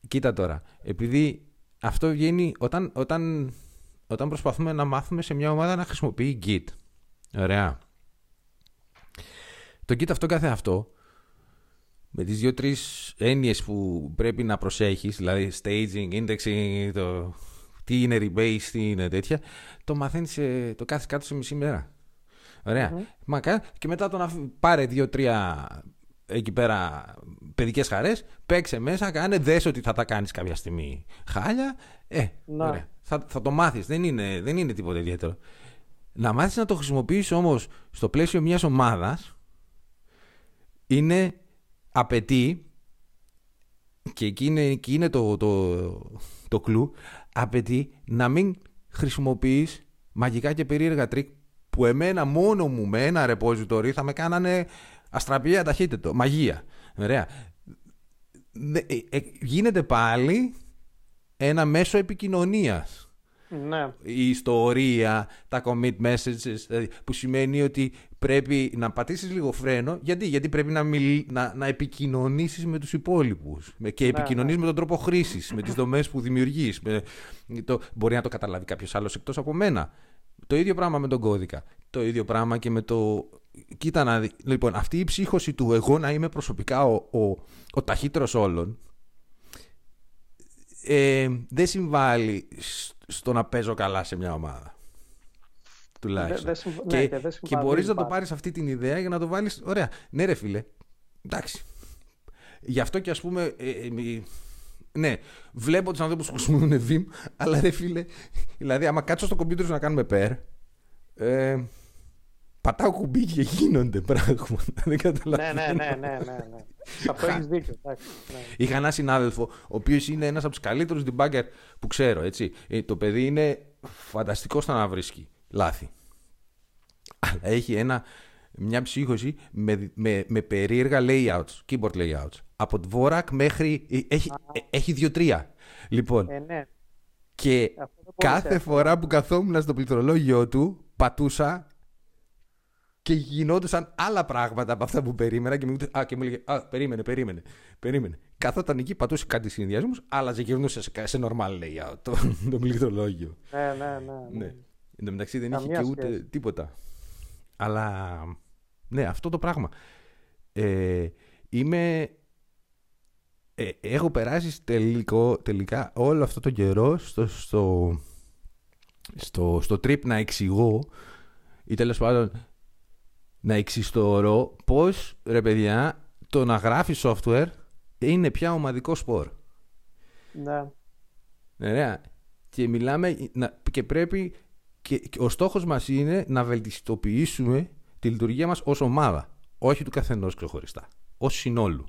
κοίτα τώρα, επειδή αυτό βγαίνει όταν, όταν, όταν προσπαθούμε να μάθουμε σε μια ομάδα να χρησιμοποιεί Git. Ωραία. Το Git αυτό κάθε αυτό, με τις δύο-τρεις έννοιες που πρέπει να προσέχεις, δηλαδή staging, indexing, το τι είναι rebase, τι είναι τέτοια, το μαθαίνεις, το κάθεις κάτω σε μισή μέρα. Ωραία. Mm-hmm. και μετά το να πάρε δύο-τρία εκεί πέρα παιδικές χαρές, παίξε μέσα, κάνε, δες ότι θα τα κάνεις κάποια στιγμή χάλια. Ε, ωραία. Θα, θα το μάθεις. Δεν είναι, δεν είναι τίποτα ιδιαίτερο. Να μάθεις να το χρησιμοποιήσει όμως στο πλαίσιο μιας ομάδας είναι απαιτεί και εκεί είναι, εκεί είναι το, το, το κλου απαιτεί να μην χρησιμοποιείς μαγικά και περίεργα τρίκ που εμένα μόνο μου με ένα repository θα με κάνανε Αστραπία ταχύτητο. Μαγεία. Ωραία. Ε, ε, γίνεται πάλι ένα μέσο επικοινωνίας.
Ναι.
Η ιστορία, τα commit messages, δηλαδή, που σημαίνει ότι πρέπει να πατήσεις λίγο φρένο. Γιατί, Γιατί πρέπει να, μιλ, να, να επικοινωνήσεις με τους υπόλοιπους και ναι, επικοινωνείς ναι. με τον τρόπο χρήσης, με τις δομές που δημιουργείς. το, μπορεί να το καταλάβει κάποιος άλλος εκτός από μένα. Το ίδιο πράγμα με τον κώδικα. Το ίδιο πράγμα και με το Κοίτα να δει. Λοιπόν, αυτή η ψύχωση του εγώ να είμαι προσωπικά ο, ο, ο ταχύτερος όλων ε, δεν συμβάλλει στο να παίζω καλά σε μια ομάδα. Τουλάχιστον. και, ναι, και, μπορείς να το πάρεις αυτή την ιδέα για να το βάλεις... Ωραία. Ναι ρε φίλε. Εντάξει. Γι' αυτό και ας πούμε... Ε, ε, ναι, βλέπω τους ανθρώπους που χρησιμοποιούν Vim, αλλά ρε φίλε, δηλαδή, άμα κάτσω στο κομπιούτερ να κάνουμε pair, ε, πατάω κουμπί και γίνονται πράγματα. Δεν
καταλαβαίνω. Ναι, ναι, ναι, ναι, ναι. ναι. Αυτό έχεις δίκιο. Ναι.
Είχα ένα συνάδελφο, ο οποίος είναι ένας από τους καλύτερους debugger που ξέρω. Έτσι. Ε, το παιδί είναι φανταστικό στο να βρίσκει λάθη. Αλλά έχει ένα, μια ψύχωση με, με, με περίεργα layouts, keyboard layouts. Από Dvorak μέχρι. Ε, έχει, ε, έχει δύο-τρία. Λοιπόν.
Ε, ναι.
Και κάθε φορά που καθόμουν στο πληκτρολόγιο του, πατούσα και γινόντουσαν άλλα πράγματα από αυτά που περίμενα και μου, α, και μου έλεγε Α, περίμενε, περίμενε, περίμενε. Καθόταν εκεί, πατούσε κάτι συνδυασμούς, άλλαζε και γυρνούσε σε, σε normal layout το, το πληκτρολόγιο.
Ναι, ναι, ναι. ναι.
Εν τω μεταξύ δεν είχε και ούτε τίποτα. Αλλά ναι, αυτό το πράγμα. Ε, είμαι. Ε, έχω περάσει τελικό, τελικά όλο αυτό το καιρό στο, στο, στο, στο trip να εξηγώ ή τέλος πάντων να εξιστορώ πώς ρε παιδιά το να γράφεις software είναι πια ομαδικό σπορ.
Ναι.
Ωραία. Και μιλάμε και πρέπει και, ο στόχος μας είναι να βελτιστοποιήσουμε τη λειτουργία μας ως ομάδα. Όχι του καθενός ξεχωριστά. Ως συνόλου.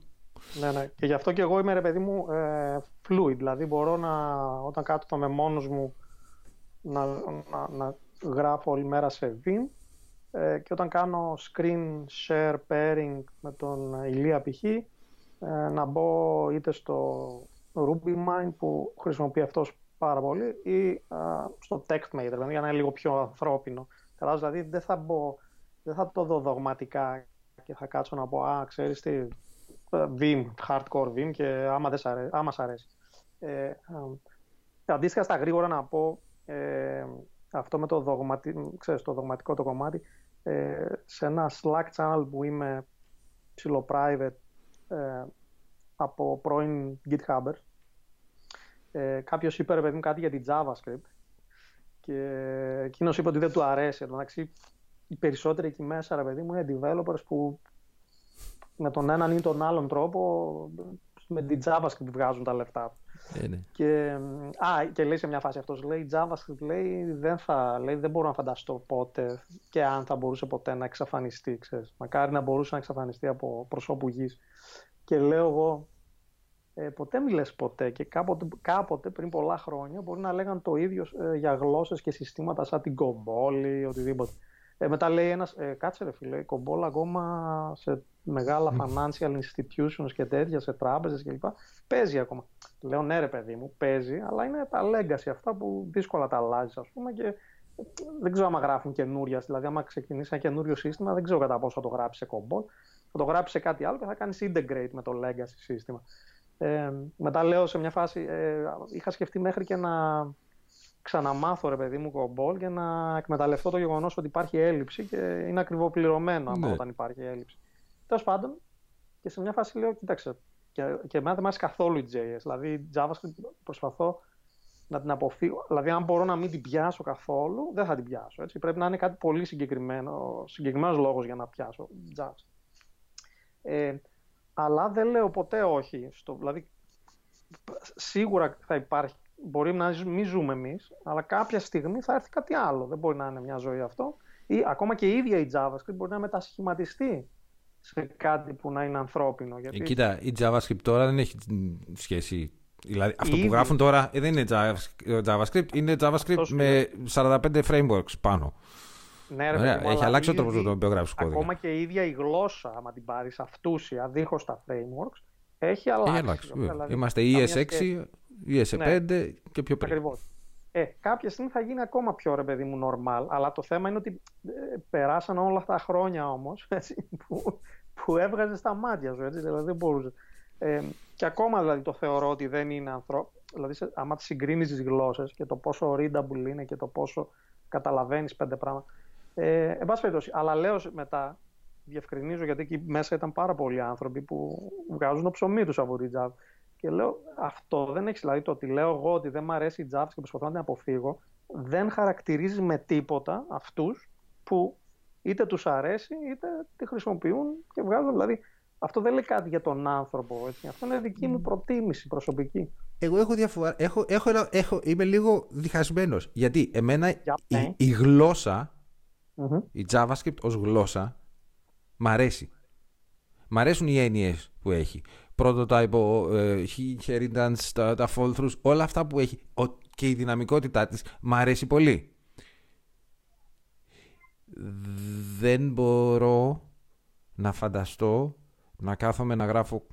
Ναι, ναι. Και γι' αυτό και εγώ είμαι ρε παιδί μου ε, fluid. Δηλαδή μπορώ να, όταν κάτω με μόνος μου να, να, να γράφω όλη μέρα σε Vim ε, και όταν κάνω screen share pairing με τον Ηλία π.χ. Ε, να μπω είτε στο RubyMine που χρησιμοποιεί αυτός πάρα πολύ ή στο TextMate, δηλαδή για να είναι λίγο πιο ανθρώπινο. Κατάλαβες, δηλαδή δεν θα, μπω, δεν θα το δω δογματικά και θα κάτσω να πω «Α, ξέρεις τι, ε, Vim, hardcore Vim και άμα, δεν σ αρέσει, άμα σ' αρέσει». Ε, αντίστοιχα στα γρήγορα να πω ε, αυτό με το, δογματι... ξέρεις, το δογματικό το κομμάτι ε, σε ένα Slack channel που είμαι ψηλό private ε, από πρώην GitHubbers ε, Κάποιος είπε ρε παιδί μου κάτι για την JavaScript και εκείνος είπε ότι δεν του αρέσει. Εντάξει, οι περισσότεροι εκεί μέσα ρε παιδί μου είναι developers που με τον έναν ή τον άλλον τρόπο με την JavaScript βγάζουν τα λεφτά.
Ε, ναι.
Και, α, και λέει σε μια φάση αυτός, λέει JavaScript λέει, δεν, θα, λέει, δεν μπορώ να φανταστώ πότε και αν θα μπορούσε ποτέ να εξαφανιστεί. Ξέρεις. Μακάρι να μπορούσε να εξαφανιστεί από προσώπου γης. Και λέω εγώ, ε, ποτέ μη λες ποτέ και κάποτε, κάποτε πριν πολλά χρόνια μπορεί να λέγαν το ίδιο ε, για γλώσσες και συστήματα σαν την κομπόλη, οτιδήποτε. Ε, μετά λέει ένας, ε, κάτσε ρε φίλε, η κομπόλα ακόμα σε μεγάλα financial institutions και τέτοια, σε τράπεζες κλπ. Παίζει ακόμα. Λέω ναι ρε παιδί μου, παίζει, αλλά είναι τα legacy αυτά που δύσκολα τα αλλάζεις ας πούμε και δεν ξέρω άμα γράφουν καινούρια. Δηλαδή, άμα ξεκινήσει ένα καινούριο σύστημα, δεν ξέρω κατά πόσο θα το γράψει σε κομπόλ. Θα το γράψει σε κάτι άλλο και θα κάνεις integrate με το legacy σύστημα. Ε, μετά λέω σε μια φάση, ε, είχα σκεφτεί μέχρι και να ξαναμάθω ρε παιδί μου κομπόλ και να εκμεταλλευτώ το γεγονός ότι υπάρχει έλλειψη και είναι ακριβοπληρωμένο ναι. όταν υπάρχει έλλειψη. Τέλος πάντων, και σε μια φάση λέω, κοίταξε, και, και εμένα δεν μου αρέσει καθόλου η JS. Δηλαδή, JavaScript προσπαθώ να την αποφύγω. Δηλαδή, αν μπορώ να μην την πιάσω καθόλου, δεν θα την πιάσω. Έτσι. Πρέπει να είναι κάτι πολύ συγκεκριμένο, συγκεκριμένος λόγος για να πιάσω JavaScript. Ε, αλλά δεν λέω ποτέ όχι. Στο, δηλαδή, σίγουρα θα υπάρχει. Μπορεί να μην ζούμε εμείς, αλλά κάποια στιγμή θα έρθει κάτι άλλο. Δεν μπορεί να είναι μια ζωή αυτό. Ή ακόμα και η ίδια η JavaScript μπορεί να μετασχηματιστεί σε κάτι που να είναι ανθρώπινο. Γιατί...
Ε, κοίτα, η JavaScript τώρα δεν έχει σχέση. Δηλαδή, αυτό που γράφουν τώρα ε, δεν είναι JavaScript, είναι JavaScript με 45 frameworks πάνω.
Ναι, ρε, Ωραία,
έχει αλλάξει ο τρόπος με τον οποίο γράφεις
κώδικα. Ακόμα και η ίδια η γλώσσα, άμα την πάρεις αυτούσια, δίχως τα frameworks, έχει αλλάξει. Έχει αλλάξει.
Δηλαδή, Είμαστε ES6, ES5 ναι. και πιο πριν.
Ακριβώς. Ε, κάποια στιγμή θα γίνει ακόμα πιο ρε παιδί μου normal, αλλά το θέμα είναι ότι ε, περάσαν όλα αυτά τα χρόνια όμως που, που έβγαζες στα μάτια σου, έτσι, δηλαδή δεν μπορούσες. Ε, και ακόμα δηλαδή το θεωρώ ότι δεν είναι ανθρώπινο. Δηλαδή, σε, άμα συγκρίνεις τις γλώσσες και το πόσο readable είναι και το πόσο καταλαβαίνεις πέντε πράγματα. Ε, εν πάση περιπτώσει, αλλά λέω μετά, διευκρινίζω γιατί εκεί μέσα ήταν πάρα πολλοί άνθρωποι που βγάζουν το ψωμί τους από την Java. Και λέω, αυτό δεν έχεις δηλαδή το ότι λέω εγώ ότι δεν μου αρέσει η Java και προσπαθώ να την αποφύγω, δεν χαρακτηρίζεις με τίποτα αυτούς που είτε τους αρέσει είτε τη χρησιμοποιούν και βγάζουν. Δηλαδή, αυτό δεν λέει κάτι για τον άνθρωπο. Έτσι. Αυτό είναι δική μου προτίμηση προσωπική.
Εγώ έχω διαφορά. Έχω, έχω, έχω, είμαι λίγο διχασμένος. Γιατί εμένα η, ναι. η, γλωσσα η JavaScript ως γλώσσα, μ' αρέσει. Μ' αρέσουν οι έννοιες που έχει. Prototype, uh, inheritance, τα, τα fall throughs, όλα αυτά που έχει και η δυναμικότητά της μ' αρέσει πολύ. Δεν μπορώ να φανταστώ να κάθομαι να γράφω,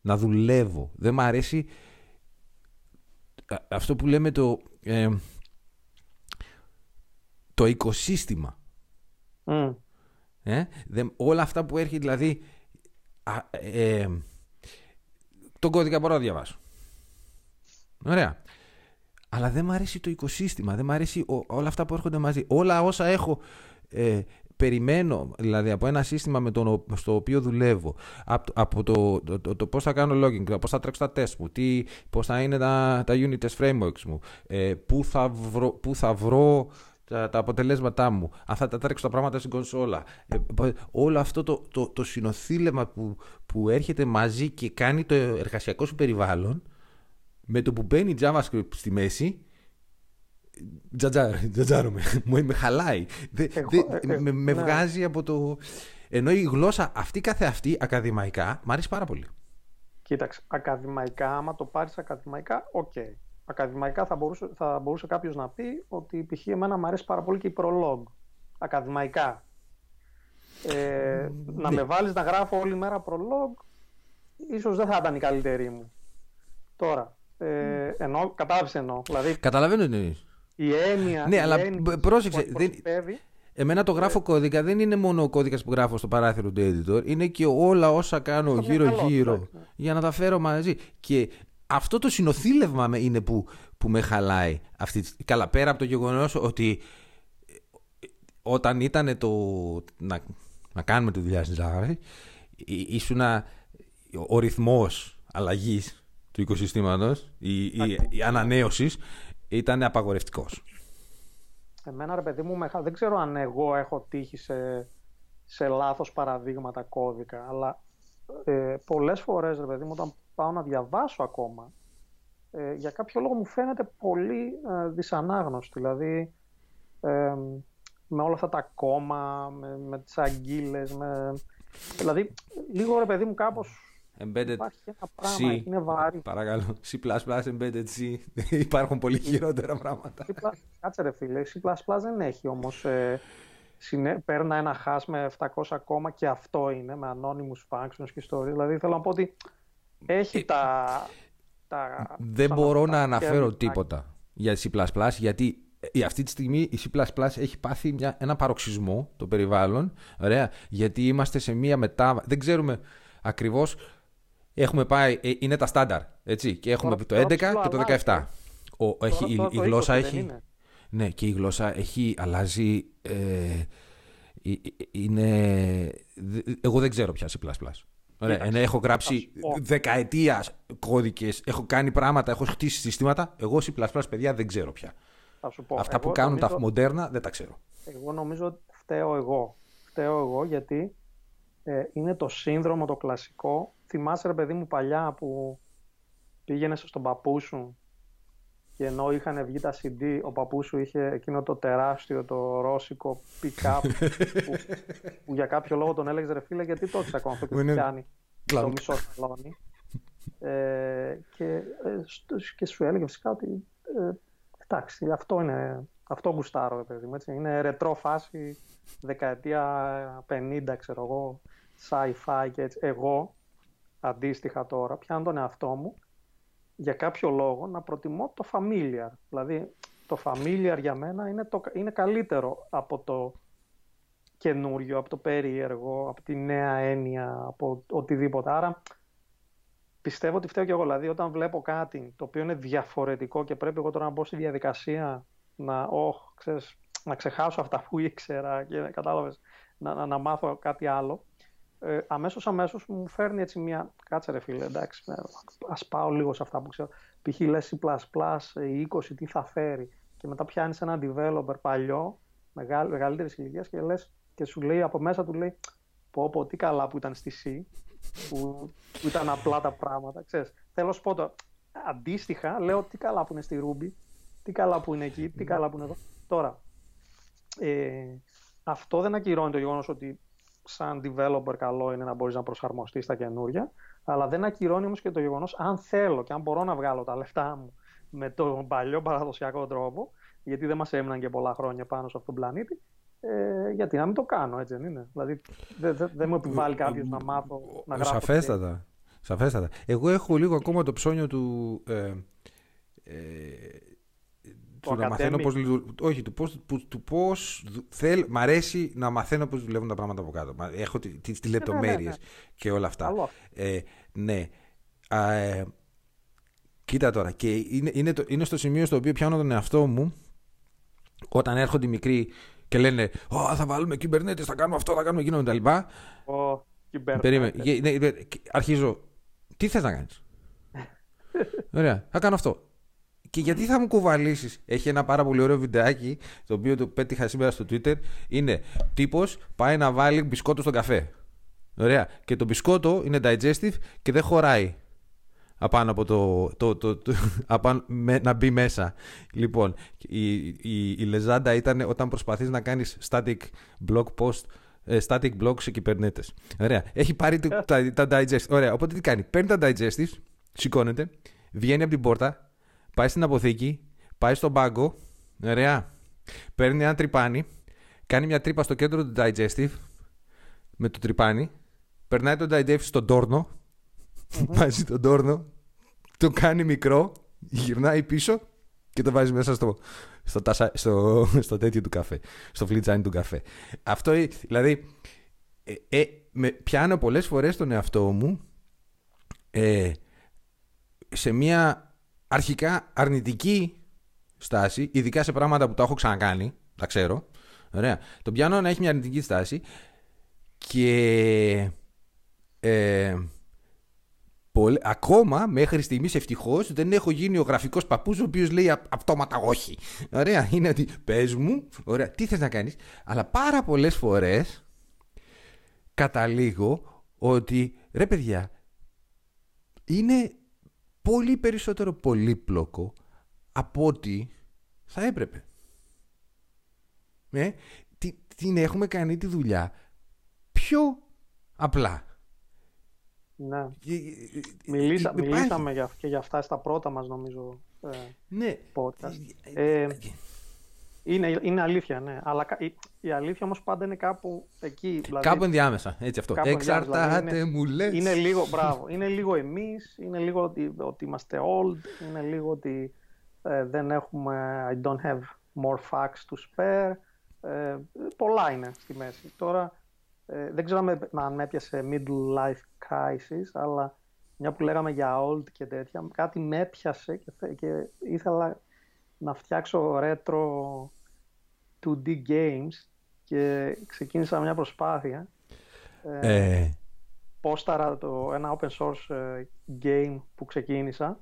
να δουλεύω. Δεν μ' αρέσει αυτό που λέμε το, ε, το οικοσύστημα. Ε; όλα αυτά που έρχεται δηλαδή. ε, τον κώδικα μπορώ να διαβάσω. Ωραία. Αλλά δεν μου αρέσει το οικοσύστημα, δεν μου αρέσει όλα αυτά που έρχονται μαζί. Όλα όσα έχω ε, περιμένω, δηλαδή από ένα σύστημα με το, στο οποίο δουλεύω, από, από το, το, το, το πώς θα κάνω logging, πώς θα τρέξω τα test μου, τι, πώς θα είναι τα, τα unit test frameworks μου, ε, πού, θα βρω, πού θα βρω τα, τα αποτελέσματά μου, αν θα τα τρέξω τα πράγματα στην κονσόλα. Ε, όλο αυτό το, το, το συνοθήλευμα που, που έρχεται μαζί και κάνει το εργασιακό σου περιβάλλον, με το που μπαίνει JavaScript στη μέση, τσαντίζομαι. Μου με χαλάει. με, ναι. βγάζει από το. Ενώ η γλώσσα αυτή καθεαυτή ακαδημαϊκά μου αρέσει πάρα πολύ.
Κοίταξε, ακαδημαϊκά, άμα το πάρεις ακαδημαϊκά, οκ. Okay. Ακαδημαϊκά θα μπορούσε, θα μπορούσε κάποιος να πει ότι π.χ. εμένα μου αρέσει πάρα πολύ και η Prolog. Ακαδημαϊκά. Ε, Να ναι. με βάλεις να γράφω όλη μέρα Prolog, ίσως δεν θα ήταν η καλύτερη μου. Τώρα, ε, εννοώ, κατάλαβες εννοώ. Δηλαδή,
Καταλαβαίνω τι
η έννοια.
Ναι, αλλά
έννοια
πρόσεξε. Δεν... Εμένα το γράφω ε. κώδικα δεν είναι μόνο ο κώδικας που γράφω στο παράθυρο του editor, είναι και όλα όσα κάνω γύρω-γύρω για να τα φέρω μαζί. Και αυτό το συνοθήλευμα είναι που, που με χαλάει. Αυτή... Καλά, πέρα από το γεγονός ότι ε, όταν ήταν το. να, να κάνουμε τη δουλειά στην Java, ήσουν ο ρυθμός αλλαγής του οικοσυστήματος, η, η, η ανανέωσης ήταν απαγορευτικός.
Εμένα ρε παιδί μου, δεν ξέρω αν εγώ έχω τύχει σε, σε λάθος παραδείγματα κώδικα, αλλά ε, πολλές φορές ρε παιδί μου, όταν πάω να διαβάσω ακόμα, ε, για κάποιο λόγο μου φαίνεται πολύ ε, δυσανάγνωστο. Δηλαδή, ε, με όλα αυτά τα κόμμα, με, με τις αγγίλες, με... Δηλαδή, λίγο ρε παιδί μου κάπως
Embedded
Υπάρχει ένα πράγμα, C. είναι βάρη.
Παρακαλώ. C++, Embedded C. Υπάρχουν πολύ χειρότερα πράγματα.
Κάτσε ρε φίλε, C++ δεν έχει όμως... Ε, συνέ... Παίρνα ένα hash με 700 ακόμα και αυτό είναι, με anonymous functions και ιστορίες. Δηλαδή θέλω να πω ότι έχει ε, τα... τα
δεν μπορώ να αναφέρω τίποτα για C++ γιατί ε, αυτή τη στιγμή η C++ έχει πάθει μια, ένα παροξισμό το περιβάλλον, ωραία, γιατί είμαστε σε μια μετάβαση, δεν ξέρουμε ακριβώς έχουμε πάει, ε, είναι τα στάνταρ, έτσι, και έχουμε το 11 και το 17. Ο, έχει, η, η, γλώσσα έχει... Ναι, και η γλώσσα έχει αλλάζει... Ε, είναι... Εγώ δεν ξέρω πια C++. Ωραία, ενώ έχω γράψει δεκαετίας κώδικες, έχω κάνει πράγματα, έχω χτίσει συστήματα. Εγώ C++ παιδιά δεν ξέρω πια. Αυτά που κάνουν τα μοντέρνα δεν τα ξέρω.
Εγώ νομίζω ότι φταίω εγώ. Φταίω εγώ γιατί ε, είναι το σύνδρομο το κλασικό θυμάσαι ρε παιδί μου παλιά που πήγαινες στον παππού σου και ενώ είχαν βγει τα CD, ο παππούς σου είχε εκείνο το τεράστιο, το ρώσικο pick-up που, που, για κάποιο λόγο τον έλεγες ρε φίλε γιατί τότε ακόμα αυτό και πιάνει το μισό σαλόνι. Ε, και, ε, και σου έλεγε φυσικά ότι ε, εντάξει, αυτό είναι, αυτό γουστάρω ρε παιδί μου, έτσι. είναι ρετρό φάση δεκαετία 50 ξέρω εγώ, sci-fi και έτσι. Εγώ αντίστοιχα τώρα, πιάνω τον εαυτό μου για κάποιο λόγο να προτιμώ το familiar. Δηλαδή, το familiar για μένα είναι, το, είναι καλύτερο από το καινούριο, από το περίεργο, από τη νέα έννοια, από οτιδήποτε. Άρα, πιστεύω ότι φταίω και εγώ. Δηλαδή, όταν βλέπω κάτι το οποίο είναι διαφορετικό και πρέπει εγώ τώρα να μπω στη διαδικασία να, oh, ξέρεις, να ξεχάσω αυτά που ήξερα και κατάλαβες, να, να, να μάθω κάτι άλλο, ε, αμέσως αμέσως μου φέρνει έτσι μια κάτσε ρε φίλε εντάξει ε, ας πάω λίγο σε αυτά που ξέρω π.χ. λες C++ η 20 τι θα φέρει; Και μετά πιάνεις ένα developer παλιό μεγάλη, μεγαλύτερης ηλικίας και, λες, και σου λέει από μέσα του λέει πω πω τι καλά που ήταν στη C που, που ήταν απλά τα πράγματα ξέρεις. θέλω να σου πω το αντίστοιχα λέω τι καλά που είναι στη Ruby τι καλά που είναι εκεί, τι καλά που είναι εδώ τώρα ε, αυτό δεν ακυρώνει το γεγονός ότι σαν developer καλό είναι να μπορείς να προσαρμοστείς στα καινούρια, αλλά δεν ακυρώνει όμως και το γεγονός αν θέλω και αν μπορώ να βγάλω τα λεφτά μου με τον παλιό παραδοσιακό τρόπο, γιατί δεν μας έμειναν και πολλά χρόνια πάνω σε αυτόν τον πλανήτη, ε, γιατί να μην το κάνω, έτσι δεν είναι. Δηλαδή δεν δε, δε μου επιβάλλει κάποιος να μάθω να γράφω.
Σαφέστατα. Σαφέστατα. Εγώ έχω λίγο ακόμα το ψώνιο του... Ε, ε, του να μαθαίνω πώς λειτουργούν. Όχι, του πώς, που, του πώς θέλ, μ' αρέσει να μαθαίνω πώς δουλεύουν τα πράγματα από κάτω. Έχω τις τη, τη ναι, λεπτομέρειες και όλα αυτά. Ε, ναι. Α, ε, κοίτα τώρα. Και είναι, είναι, το, είναι στο σημείο στο οποίο πιάνω τον εαυτό μου όταν έρχονται οι μικροί και λένε Ω, θα βάλουμε κυβερνέτες, θα κάνουμε αυτό, θα κάνουμε εκείνο κτλ.
Oh,
Περίμενε. Ναι, ναι, αρχίζω. Τι θες να κάνεις; Ωραία. Θα κάνω αυτό. Και γιατί θα μου κουβαλήσεις; Έχει ένα πάρα πολύ ωραίο βιντεάκι, το οποίο το πέτυχα σήμερα στο Twitter. Είναι τύπος πάει να βάλει μπισκότο στον καφέ. Ωραία. Και το μπισκότο είναι digestive και δεν χωράει απάνω από το, το, το, το απάνω, με, να μπει μέσα. Λοιπόν, η, η, η λεζάντα ήταν όταν προσπαθείς να κάνεις static blog post ε, static blog σε κυβερνέτες. Ωραία. Έχει πάρει τα, τα, τα digest. Ωραία. Οπότε τι κάνει; Παίρνει τα digestives, σηκώνεται, βγαίνει από την πόρτα, πάει στην αποθήκη, πάει στον πάγκο. Ωραία. Παίρνει ένα τρυπάνι, κάνει μια τρύπα στο κέντρο του digestive με το τρυπάνι, περνάει το digestive στον τόρνο, βάζει τον τόρνο, το κάνει μικρό, γυρνάει πίσω και το βάζει μέσα στο, στο, τάσα, στο, στο τέτοιο του καφέ, στο φλιτζάνι του καφέ. Αυτό, δηλαδή, ε, ε, με, πιάνω πολλές φορές τον εαυτό μου ε, σε μια αρχικά αρνητική στάση, ειδικά σε πράγματα που τα έχω ξανακάνει, τα ξέρω. Ωραία. Τον πιάνω να έχει μια αρνητική στάση και ε, ακόμα μέχρι στιγμής ευτυχώς δεν έχω γίνει ο γραφικός παππούς ο οποίος λέει αυτόματα όχι. Ωραία, είναι ότι πες μου, ωραία, τι θες να κάνεις. Αλλά πάρα πολλές φορές καταλήγω ότι ρε παιδιά, είναι πολύ περισσότερο πολύπλοκο από ό,τι θα έπρεπε. Ε, την έχουμε κάνει τη δουλειά πιο απλά.
Ναι. Μιλήσα, μιλήσαμε για, και για αυτά στα πρώτα μας νομίζω ε,
ναι.
podcast. Ε, είναι, είναι αλήθεια, ναι. Αλλά η, η αλήθεια όμως πάντα είναι κάπου εκεί.
Δηλαδή, κάπου ενδιάμεσα, έτσι αυτό. Εξαρτάται, δηλαδή μου λες.
Είναι λίγο, μπράβο, είναι λίγο εμείς, είναι λίγο ότι, ότι είμαστε old, είναι λίγο ότι ε, δεν έχουμε, I don't have more facts to spare. Ε, πολλά είναι στη μέση. Τώρα, ε, δεν ξέρω αν με έπιασε middle life crisis, αλλά μια που λέγαμε για old και τέτοια, κάτι με έπιασε και, και ήθελα να φτιάξω retro 2D games και ξεκίνησα μια προσπάθεια.
Ε, ε.
Πόσταρα το, ένα open source ε, game που ξεκίνησα.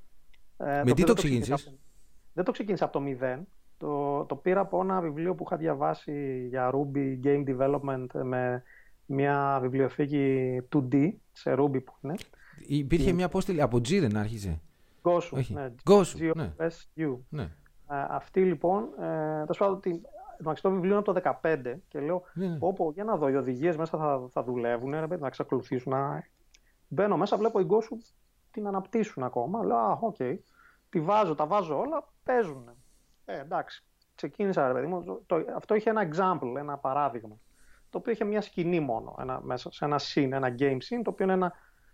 Ε, με τι το ξεκίνησες;
Δεν το ξεκίνησα από το μηδέν. Το, το πήρα από ένα βιβλίο που είχα διαβάσει για Ruby Game Development με μια βιβλιοθήκη 2D σε Ruby που είναι.
Υπήρχε μια απόστολη από G δεν άρχιζε.
Gosu. Ναι,
Gosu, ναι.
Ναι. αυτή λοιπόν, ε, το το βιβλίο είναι από το 2015 και λέω, ναι, ναι. πω, για να δω, οι οδηγίες μέσα θα, θα δουλεύουν, ρε, να εξακολουθήσουν. Να... Μπαίνω μέσα, βλέπω το Gosu την αναπτύσσουν ακόμα. Λέω, α, οκ. Okay. Τη βάζω, τα βάζω όλα, παίζουν. Ε, εντάξει. Ξεκίνησα, ρε παιδί μου. Το, αυτό είχε ένα example, ένα παράδειγμα το οποίο είχε μια σκηνή μόνο ένα, μέσα σε ένα scene, ένα game scene, το οποίο είναι ένα,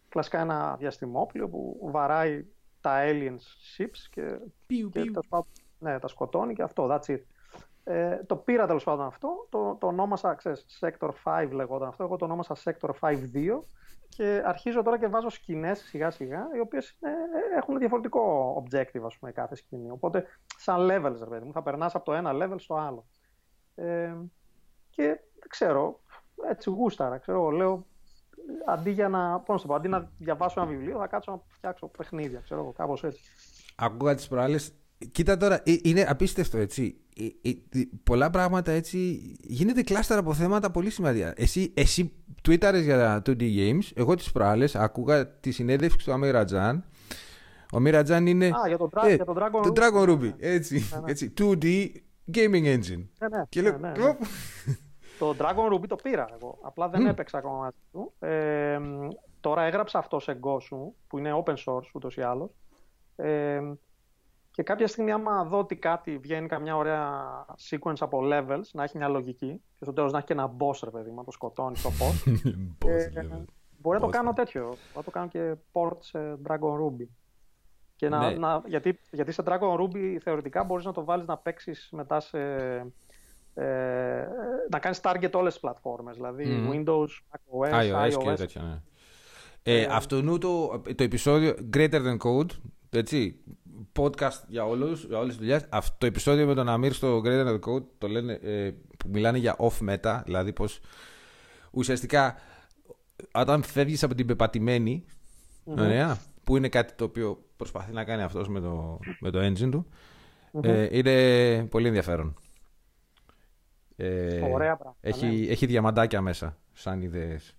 κλασικά ένα διαστημόπλιο που βαράει τα alien ships και, πιου, και πιου. Ναι, τα σκοτώνει και αυτό, that's it. Ε, το πήρα τέλος πάντων αυτό, το, το ονόμασα, ξέρεις, Sector 5 λεγόταν αυτό, εγώ το ονόμασα Sector 5-2 και αρχίζω τώρα και βάζω σκηνές σιγά σιγά, οι οποίες έχουν διαφορετικό objective, ας πούμε, κάθε σκηνή. Οπότε, σαν levels, ρε παιδί μου, θα περνάς από το ένα level στο άλλο. Ε, και ξέρω, έτσι γούσταρα, ξέρω, λέω, αντί για να, πώς να, πω, αντί να διαβάσω ένα βιβλίο, θα κάτσω να φτιάξω παιχνίδια, ξέρω, κάπως έτσι.
Ακούγα τις προάλλες, κοίτα τώρα, ε, είναι απίστευτο, έτσι. Ε, ε, πολλά πράγματα έτσι γίνεται κλάστερα από θέματα πολύ σημαντικά. Εσύ, εσύ tweetαρες για τα 2D Games, εγώ τις προάλλες άκουγα τη συνέντευξη του Αμίρα Τζαν, ο Μιρατζάν είναι.
Α, για τον, ε, για τον Dragon,
τον Dragon Ruby. Έτσι, ναι, ναι. έτσι. 2D Gaming Engine.
Ναι, ναι,
και
λέω, ναι, ναι, ναι. Το Dragon Ruby το πήρα εγώ. Απλά δεν mm. έπαιξα ακόμα μαζί του. Ε, τώρα έγραψα αυτό σε Gosu, που είναι open source ούτως ή άλλως. Ε, και κάποια στιγμή, άμα δω ότι κάτι βγαίνει καμιά ωραία sequence από levels, να έχει μια λογική, και στο τέλος να έχει και ένα boss, ρε παιδί, να το σκοτώνεις στο boss. ε, μπορεί να το κάνω τέτοιο. Μπορεί να το κάνω και port σε Dragon Ruby. Και να,
Ναι.
να, γιατί, γιατί σε Dragon Ruby θεωρητικά μπορείς να το βάλεις να παίξεις μετά σε... Ε, να κάνεις target όλες τις πλατφόρμες, δηλαδή
Μμμ.
Windows, macOS,
iOS
iOS.
και τέτοια, ναι. Ε, αυτό νου το, το επεισόδιο Greater Than Code, έτσι, podcast για, όλους, για όλες τις δουλειές. Αυτό το επεισόδιο με τον Αμύρ στο Greater Than Code το λένε, ε, που μιλάνε για off meta, δηλαδή πως ουσιαστικά όταν φεύγεις από την πεπατημένη, ωραία, που είναι κάτι το οποίο προσπαθεί να κάνει αυτός με το, με το engine του, ε, είναι πολύ ενδιαφέρον. Ε,
Ωραία πράγματα,
Έχει,
ναι.
έχει διαμαντάκια μέσα, σαν ιδέες.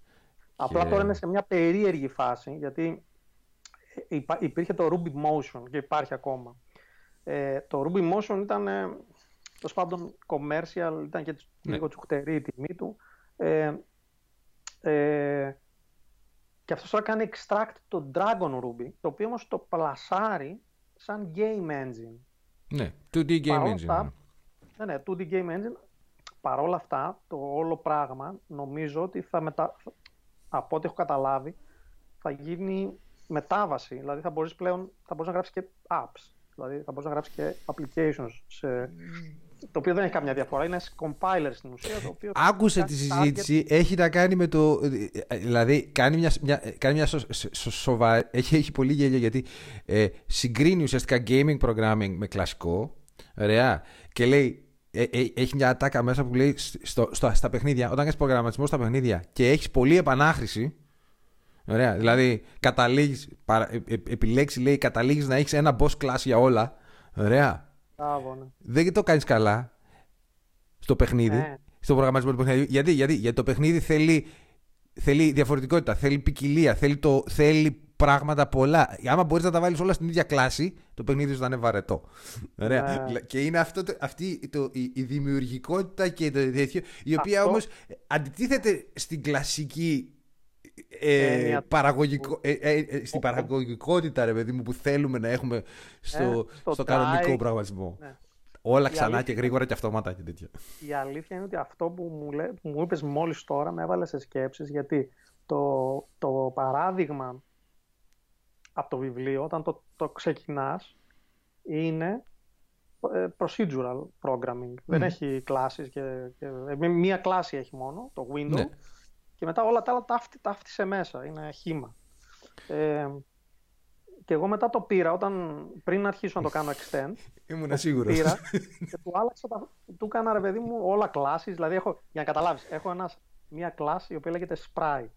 Απλά
Και-
τώρα είναι σε μια περίεργη φάση, γιατί υπά- υπήρχε το Ruby Motion και υπάρχει ακόμα. Ε, το Ruby Motion ήταν, ε, τέλος πάντων, commercial, ήταν και τσι-
Ναι.
λίγο τσουχτερή η τιμή του. Ε, ε, και αυτός τώρα κάνει extract το Dragon Ruby, το οποίο όμως το πλασάρει σαν game engine.
Ναι, 2D game
Παρόλα
engine.
αυτά, ναι, ναι, 2D Game Engine. Παρ' όλα αυτά, το όλο πράγμα νομίζω ότι θα μετα... από ό,τι έχω καταλάβει θα γίνει μετάβαση. Δηλαδή θα μπορείς πλέον θα μπορείς να γράψεις και apps. Δηλαδή θα μπορείς να γράψεις και applications. Σε... Το οποίο δεν έχει καμιά διαφορά. Είναι compiler στην ουσία. Το οποίο
Άκουσε
κάνει
τη
target.
συζήτηση, έχει να κάνει με το. Δηλαδή, κάνει μια, μια, κάνει μια σο, σο- σοβα- έχει, έχει πολύ γέλιο γιατί ε, συγκρίνει ουσιαστικά gaming programming με κλασικό. Ωραία. Και λέει. ε, ε, έχει μια ατάκα μέσα που λέει στο, στο, στα παιχνίδια, όταν κάνεις προγραμματισμό στα παιχνίδια και έχεις πολλή επανάχρηση. Ωραία. Δηλαδή, καταλήγεις, παρα, ε, ε, επιλέξεις, λέει, καταλήγεις να έχεις ένα boss class για όλα. Ωραία.
Μπράβο, ναι.
δεν το κάνεις καλά στο παιχνίδι,
Ναι.
στο προγραμματισμό του παιχνιδιού. Γιατί, γιατί, γιατί το παιχνίδι θέλει, θέλει διαφορετικότητα, θέλει ποικιλία, θέλει, το, θέλει πράγματα πολλά. Άμα μπορείς να τα βάλεις όλα στην ίδια κλάση, το παιχνίδι σου θα είναι βαρετό. Ωραία.
Ναι.
Και είναι αυτό, το- αυτή το, η, η δημιουργικότητα και το τέτοιο, η οποία
Αυτό-
όμως αντιτίθεται στην κλασική. Ε,
Έννοια του-
παραγωγικό, ε, ε, ε, στην παραγωγικότητα ρε παιδί μου που θέλουμε να έχουμε στο,
Ε, στο
στο
try.
κανονικό πραγματισμό.
Ναι.
Όλα
Η
ξανά
αλήθεια
και γρήγορα και αυτόματα και τέτοια.
η αλήθεια είναι ότι αυτό που μου, λέ, που μου είπες μόλις τώρα με έβαλε σε σκέψεις γιατί το, το παράδειγμα από το βιβλίο όταν το, το ξεκινάς είναι ε, procedural programming. Δεν έχει κλάσεις και, και ε, μία κλάση έχει μόνο, το window
Ναι.
Και μετά όλα τα άλλα τα, φτ- τα φτύσε μέσα, είναι χήμα. Ε, και εγώ μετά το πήρα όταν πριν αρχίσω να το κάνω extend
Ήμουν σίγουρος.
πήρα και του άλλαξα τα... του έκανα ρε παιδί μου όλα classes, δηλαδή έχω, για να καταλάβεις, έχω ένας, μια class η οποία λέγεται sprite.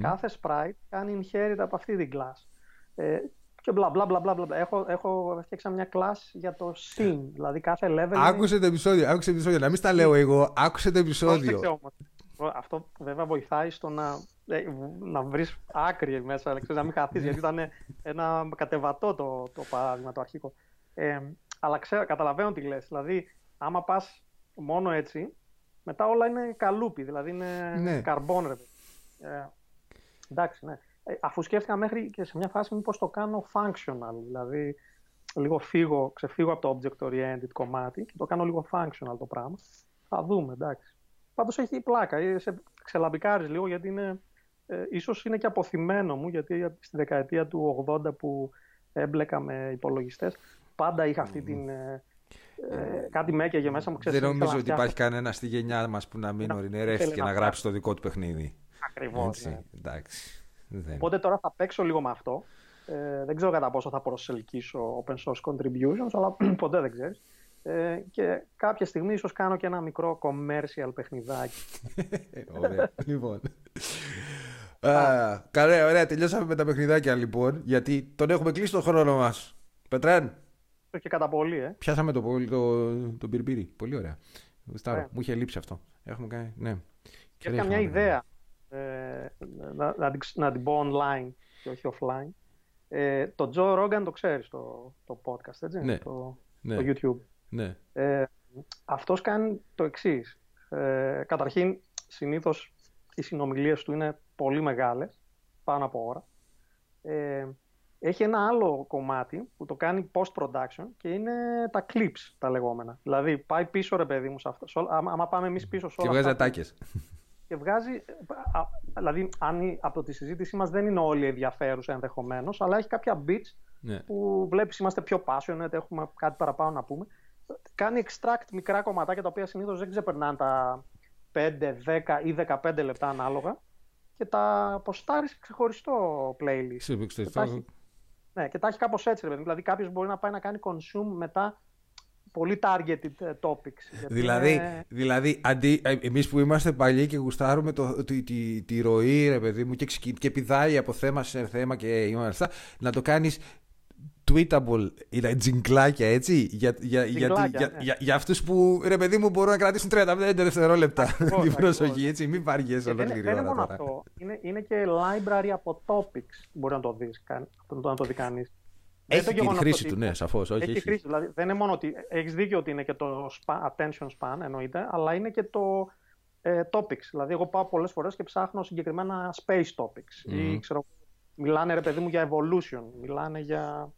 Κάθε sprite κάνει inherit από αυτή την class. Ε, και μπλα μπλα μπλα μπλα μπλα. Έχω, έχω φτιάξει μια class για το scene, δηλαδή κάθε level είναι-
Άκουσε το επεισόδιο, άκουσε το επεισόδιο. Να μην στα λέω εγώ, άκουσε το
Πρόσεξε
επεισόδιο.
όμως. Αυτό βέβαια βοηθάει στο να, ε, να βρεις άκρη μέσα, ξέρεις, να μην χαθείς, γιατί ήταν ένα κατεβατό το, το παράδειγμα, το αρχικό. Ε, αλλά ξέρω, καταλαβαίνω τι λες. Δηλαδή, άμα πας μόνο έτσι, μετά όλα είναι καλούπι, δηλαδή είναι
Ναι.
καρμπόν, ρε. παιδί. Ε, εντάξει, ναι. Ε, αφού σκέφτηκα μέχρι και σε μια φάση μήπως το κάνω functional, δηλαδή λίγο φύγω, ξεφύγω από το object-oriented κομμάτι και το κάνω λίγο functional το πράγμα. Θα δούμε, εντάξει. Πάντως έχει πλάκα, ε, σε ξελαμπικάρεις λίγο γιατί είναι, ε, ίσως είναι και αποθυμένο μου γιατί στη δεκαετία του 80 που έμπλεκα με υπολογιστές πάντα είχα αυτή την... Ε, ε, κάτι με έκαιγε μέσα μου, ξέρεις,
Δεν
ήθελα
νομίζω
να
ότι
φτιάξω.
υπάρχει κανένας στη γενιά μας που να μην
Να-
ορεινερεύτηκε
θέλει
να
να
γράψει το δικό του παιχνίδι.
Ακριβώς,
Έτσι,
ναι.
εντάξει. Δεν.
Οπότε τώρα θα παίξω λίγο με αυτό. Ε, δεν ξέρω κατά πόσο θα προσελκύσω open source contributions, αλλά ποτέ δεν ξέρεις. Ε, και κάποια στιγμή ίσως κάνω και ένα μικρό commercial παιχνιδάκι.
Ε, Ωραία. λοιπόν. Α, Καλά, ωραία. Τελειώσαμε με τα παιχνιδάκια λοιπόν. Γιατί τον έχουμε κλείσει τον χρόνο μας. Πετρέν,
και κατά πολύ, ε.
πιάσαμε το, το, το, το πυρπύρι. Πολύ ωραία. Γουστάρω.
Ωραία.
Μου είχε λείψει αυτό. Έχουμε κάνει. Ναι.
Και είχα μια ιδέα ε, να, να, την, ξ- να την πω online και όχι offline. Ε, το Joe Rogan το ξέρεις το, το podcast, έτσι,
Ναι.
το,
Ναι.
το YouTube.
Ναι.
Ε, αυτός κάνει το εξής. Ε, καταρχήν, συνήθως οι συνομιλίες του είναι πολύ μεγάλες, πάνω από ώρα. Ε, έχει ένα άλλο κομμάτι που το κάνει post-production και είναι τα clips τα λεγόμενα. Δηλαδή πάει πίσω ρε παιδί μου σε αυτό. σε όλα- άμα, άμα πάμε εμείς πίσω σε
Και
όλα
βγάζει
αυτά που-
ατάκες.
και βγάζει, α, δηλαδή αν η- από τη συζήτησή μας δεν είναι όλοι ενδιαφέρουσα ενδεχομένως, αλλά έχει κάποια bits ναι. που βλέπεις είμαστε πιο passionate, έχουμε κάτι παραπάνω να πούμε. Κάνει extract μικρά κομματάκια τα οποία συνήθως δεν ξεπερνάνε τα 5, 10 ή 15 λεπτά ανάλογα και τα ποστάρει σε ξεχωριστό playlist.
Και
τα έχει, ναι, και τα έχει κάπως έτσι. Δηλαδή κάποιος μπορεί να πάει να κάνει consume μετά πολύ targeted ε, topics.
Δηλαδή, είναι... δηλαδή αντί, ε, εμείς που είμαστε παλιοί και γουστάρουμε το, τη, τη, τη, ροή, ρε παιδί μου, και, και πηδάει από θέμα σε θέμα και είμαστε, να το κάνεις tweetable, είναι τζιγκλάκια έτσι, για, για, για, για, για, για αυτούς που, ρε παιδί μου, μπορούν να κρατήσουν 35 δευτερόλεπτα την προσοχή, έτσι, μην βαριέσαι ολόκληρη ώρα.
Δεν είναι μόνο αυτό, είναι, είναι και library από topics, μπορεί να το δεις, να το δει κανείς.
Έχει τη χρήση του, ναι, σαφώς.
Έχει, έχει χρήση. Δηλαδή, δεν είναι μόνο ότι έχεις δίκιο ότι είναι και το attention span, εννοείται, αλλά είναι και το ε, topics. Δηλαδή, εγώ πάω πολλές φορές και ψάχνω συγκεκριμένα space topics. Mm. Ή ξέρω, μιλάνε ρε παιδί μου για evolution. Μιλάνε για.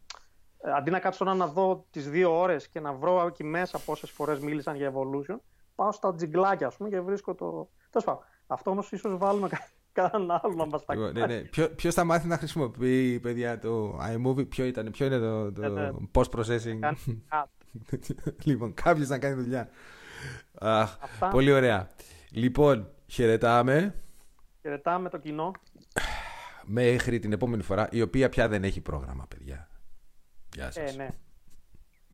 Ε, αντί να κάτσω να δω τις δύο ώρες και να βρω εκεί μέσα πόσες φορές μίλησαν για evolution, πάω στα τζιγκλάκια, ας πούμε, και βρίσκω το. Τέλος πάντων. Αυτό όμως ίσως βάλουμε κανέναν άλλο να μας τα
κάνει. Ναι, ναι. Ποιο θα μάθει να χρησιμοποιεί, παιδιά, το iMovie, ποιο, ήταν, ποιο είναι το, το ναι, ναι. post processing. λοιπόν, κάποιος να κάνει δουλειά. Αχ, πολύ ωραία. Λοιπόν, χαιρετάμε.
Χαιρετάμε το κοινό.
Μέχρι την επόμενη φορά, η οποία πια δεν έχει πρόγραμμα, παιδιά. Γεια σας. Ε, ναι.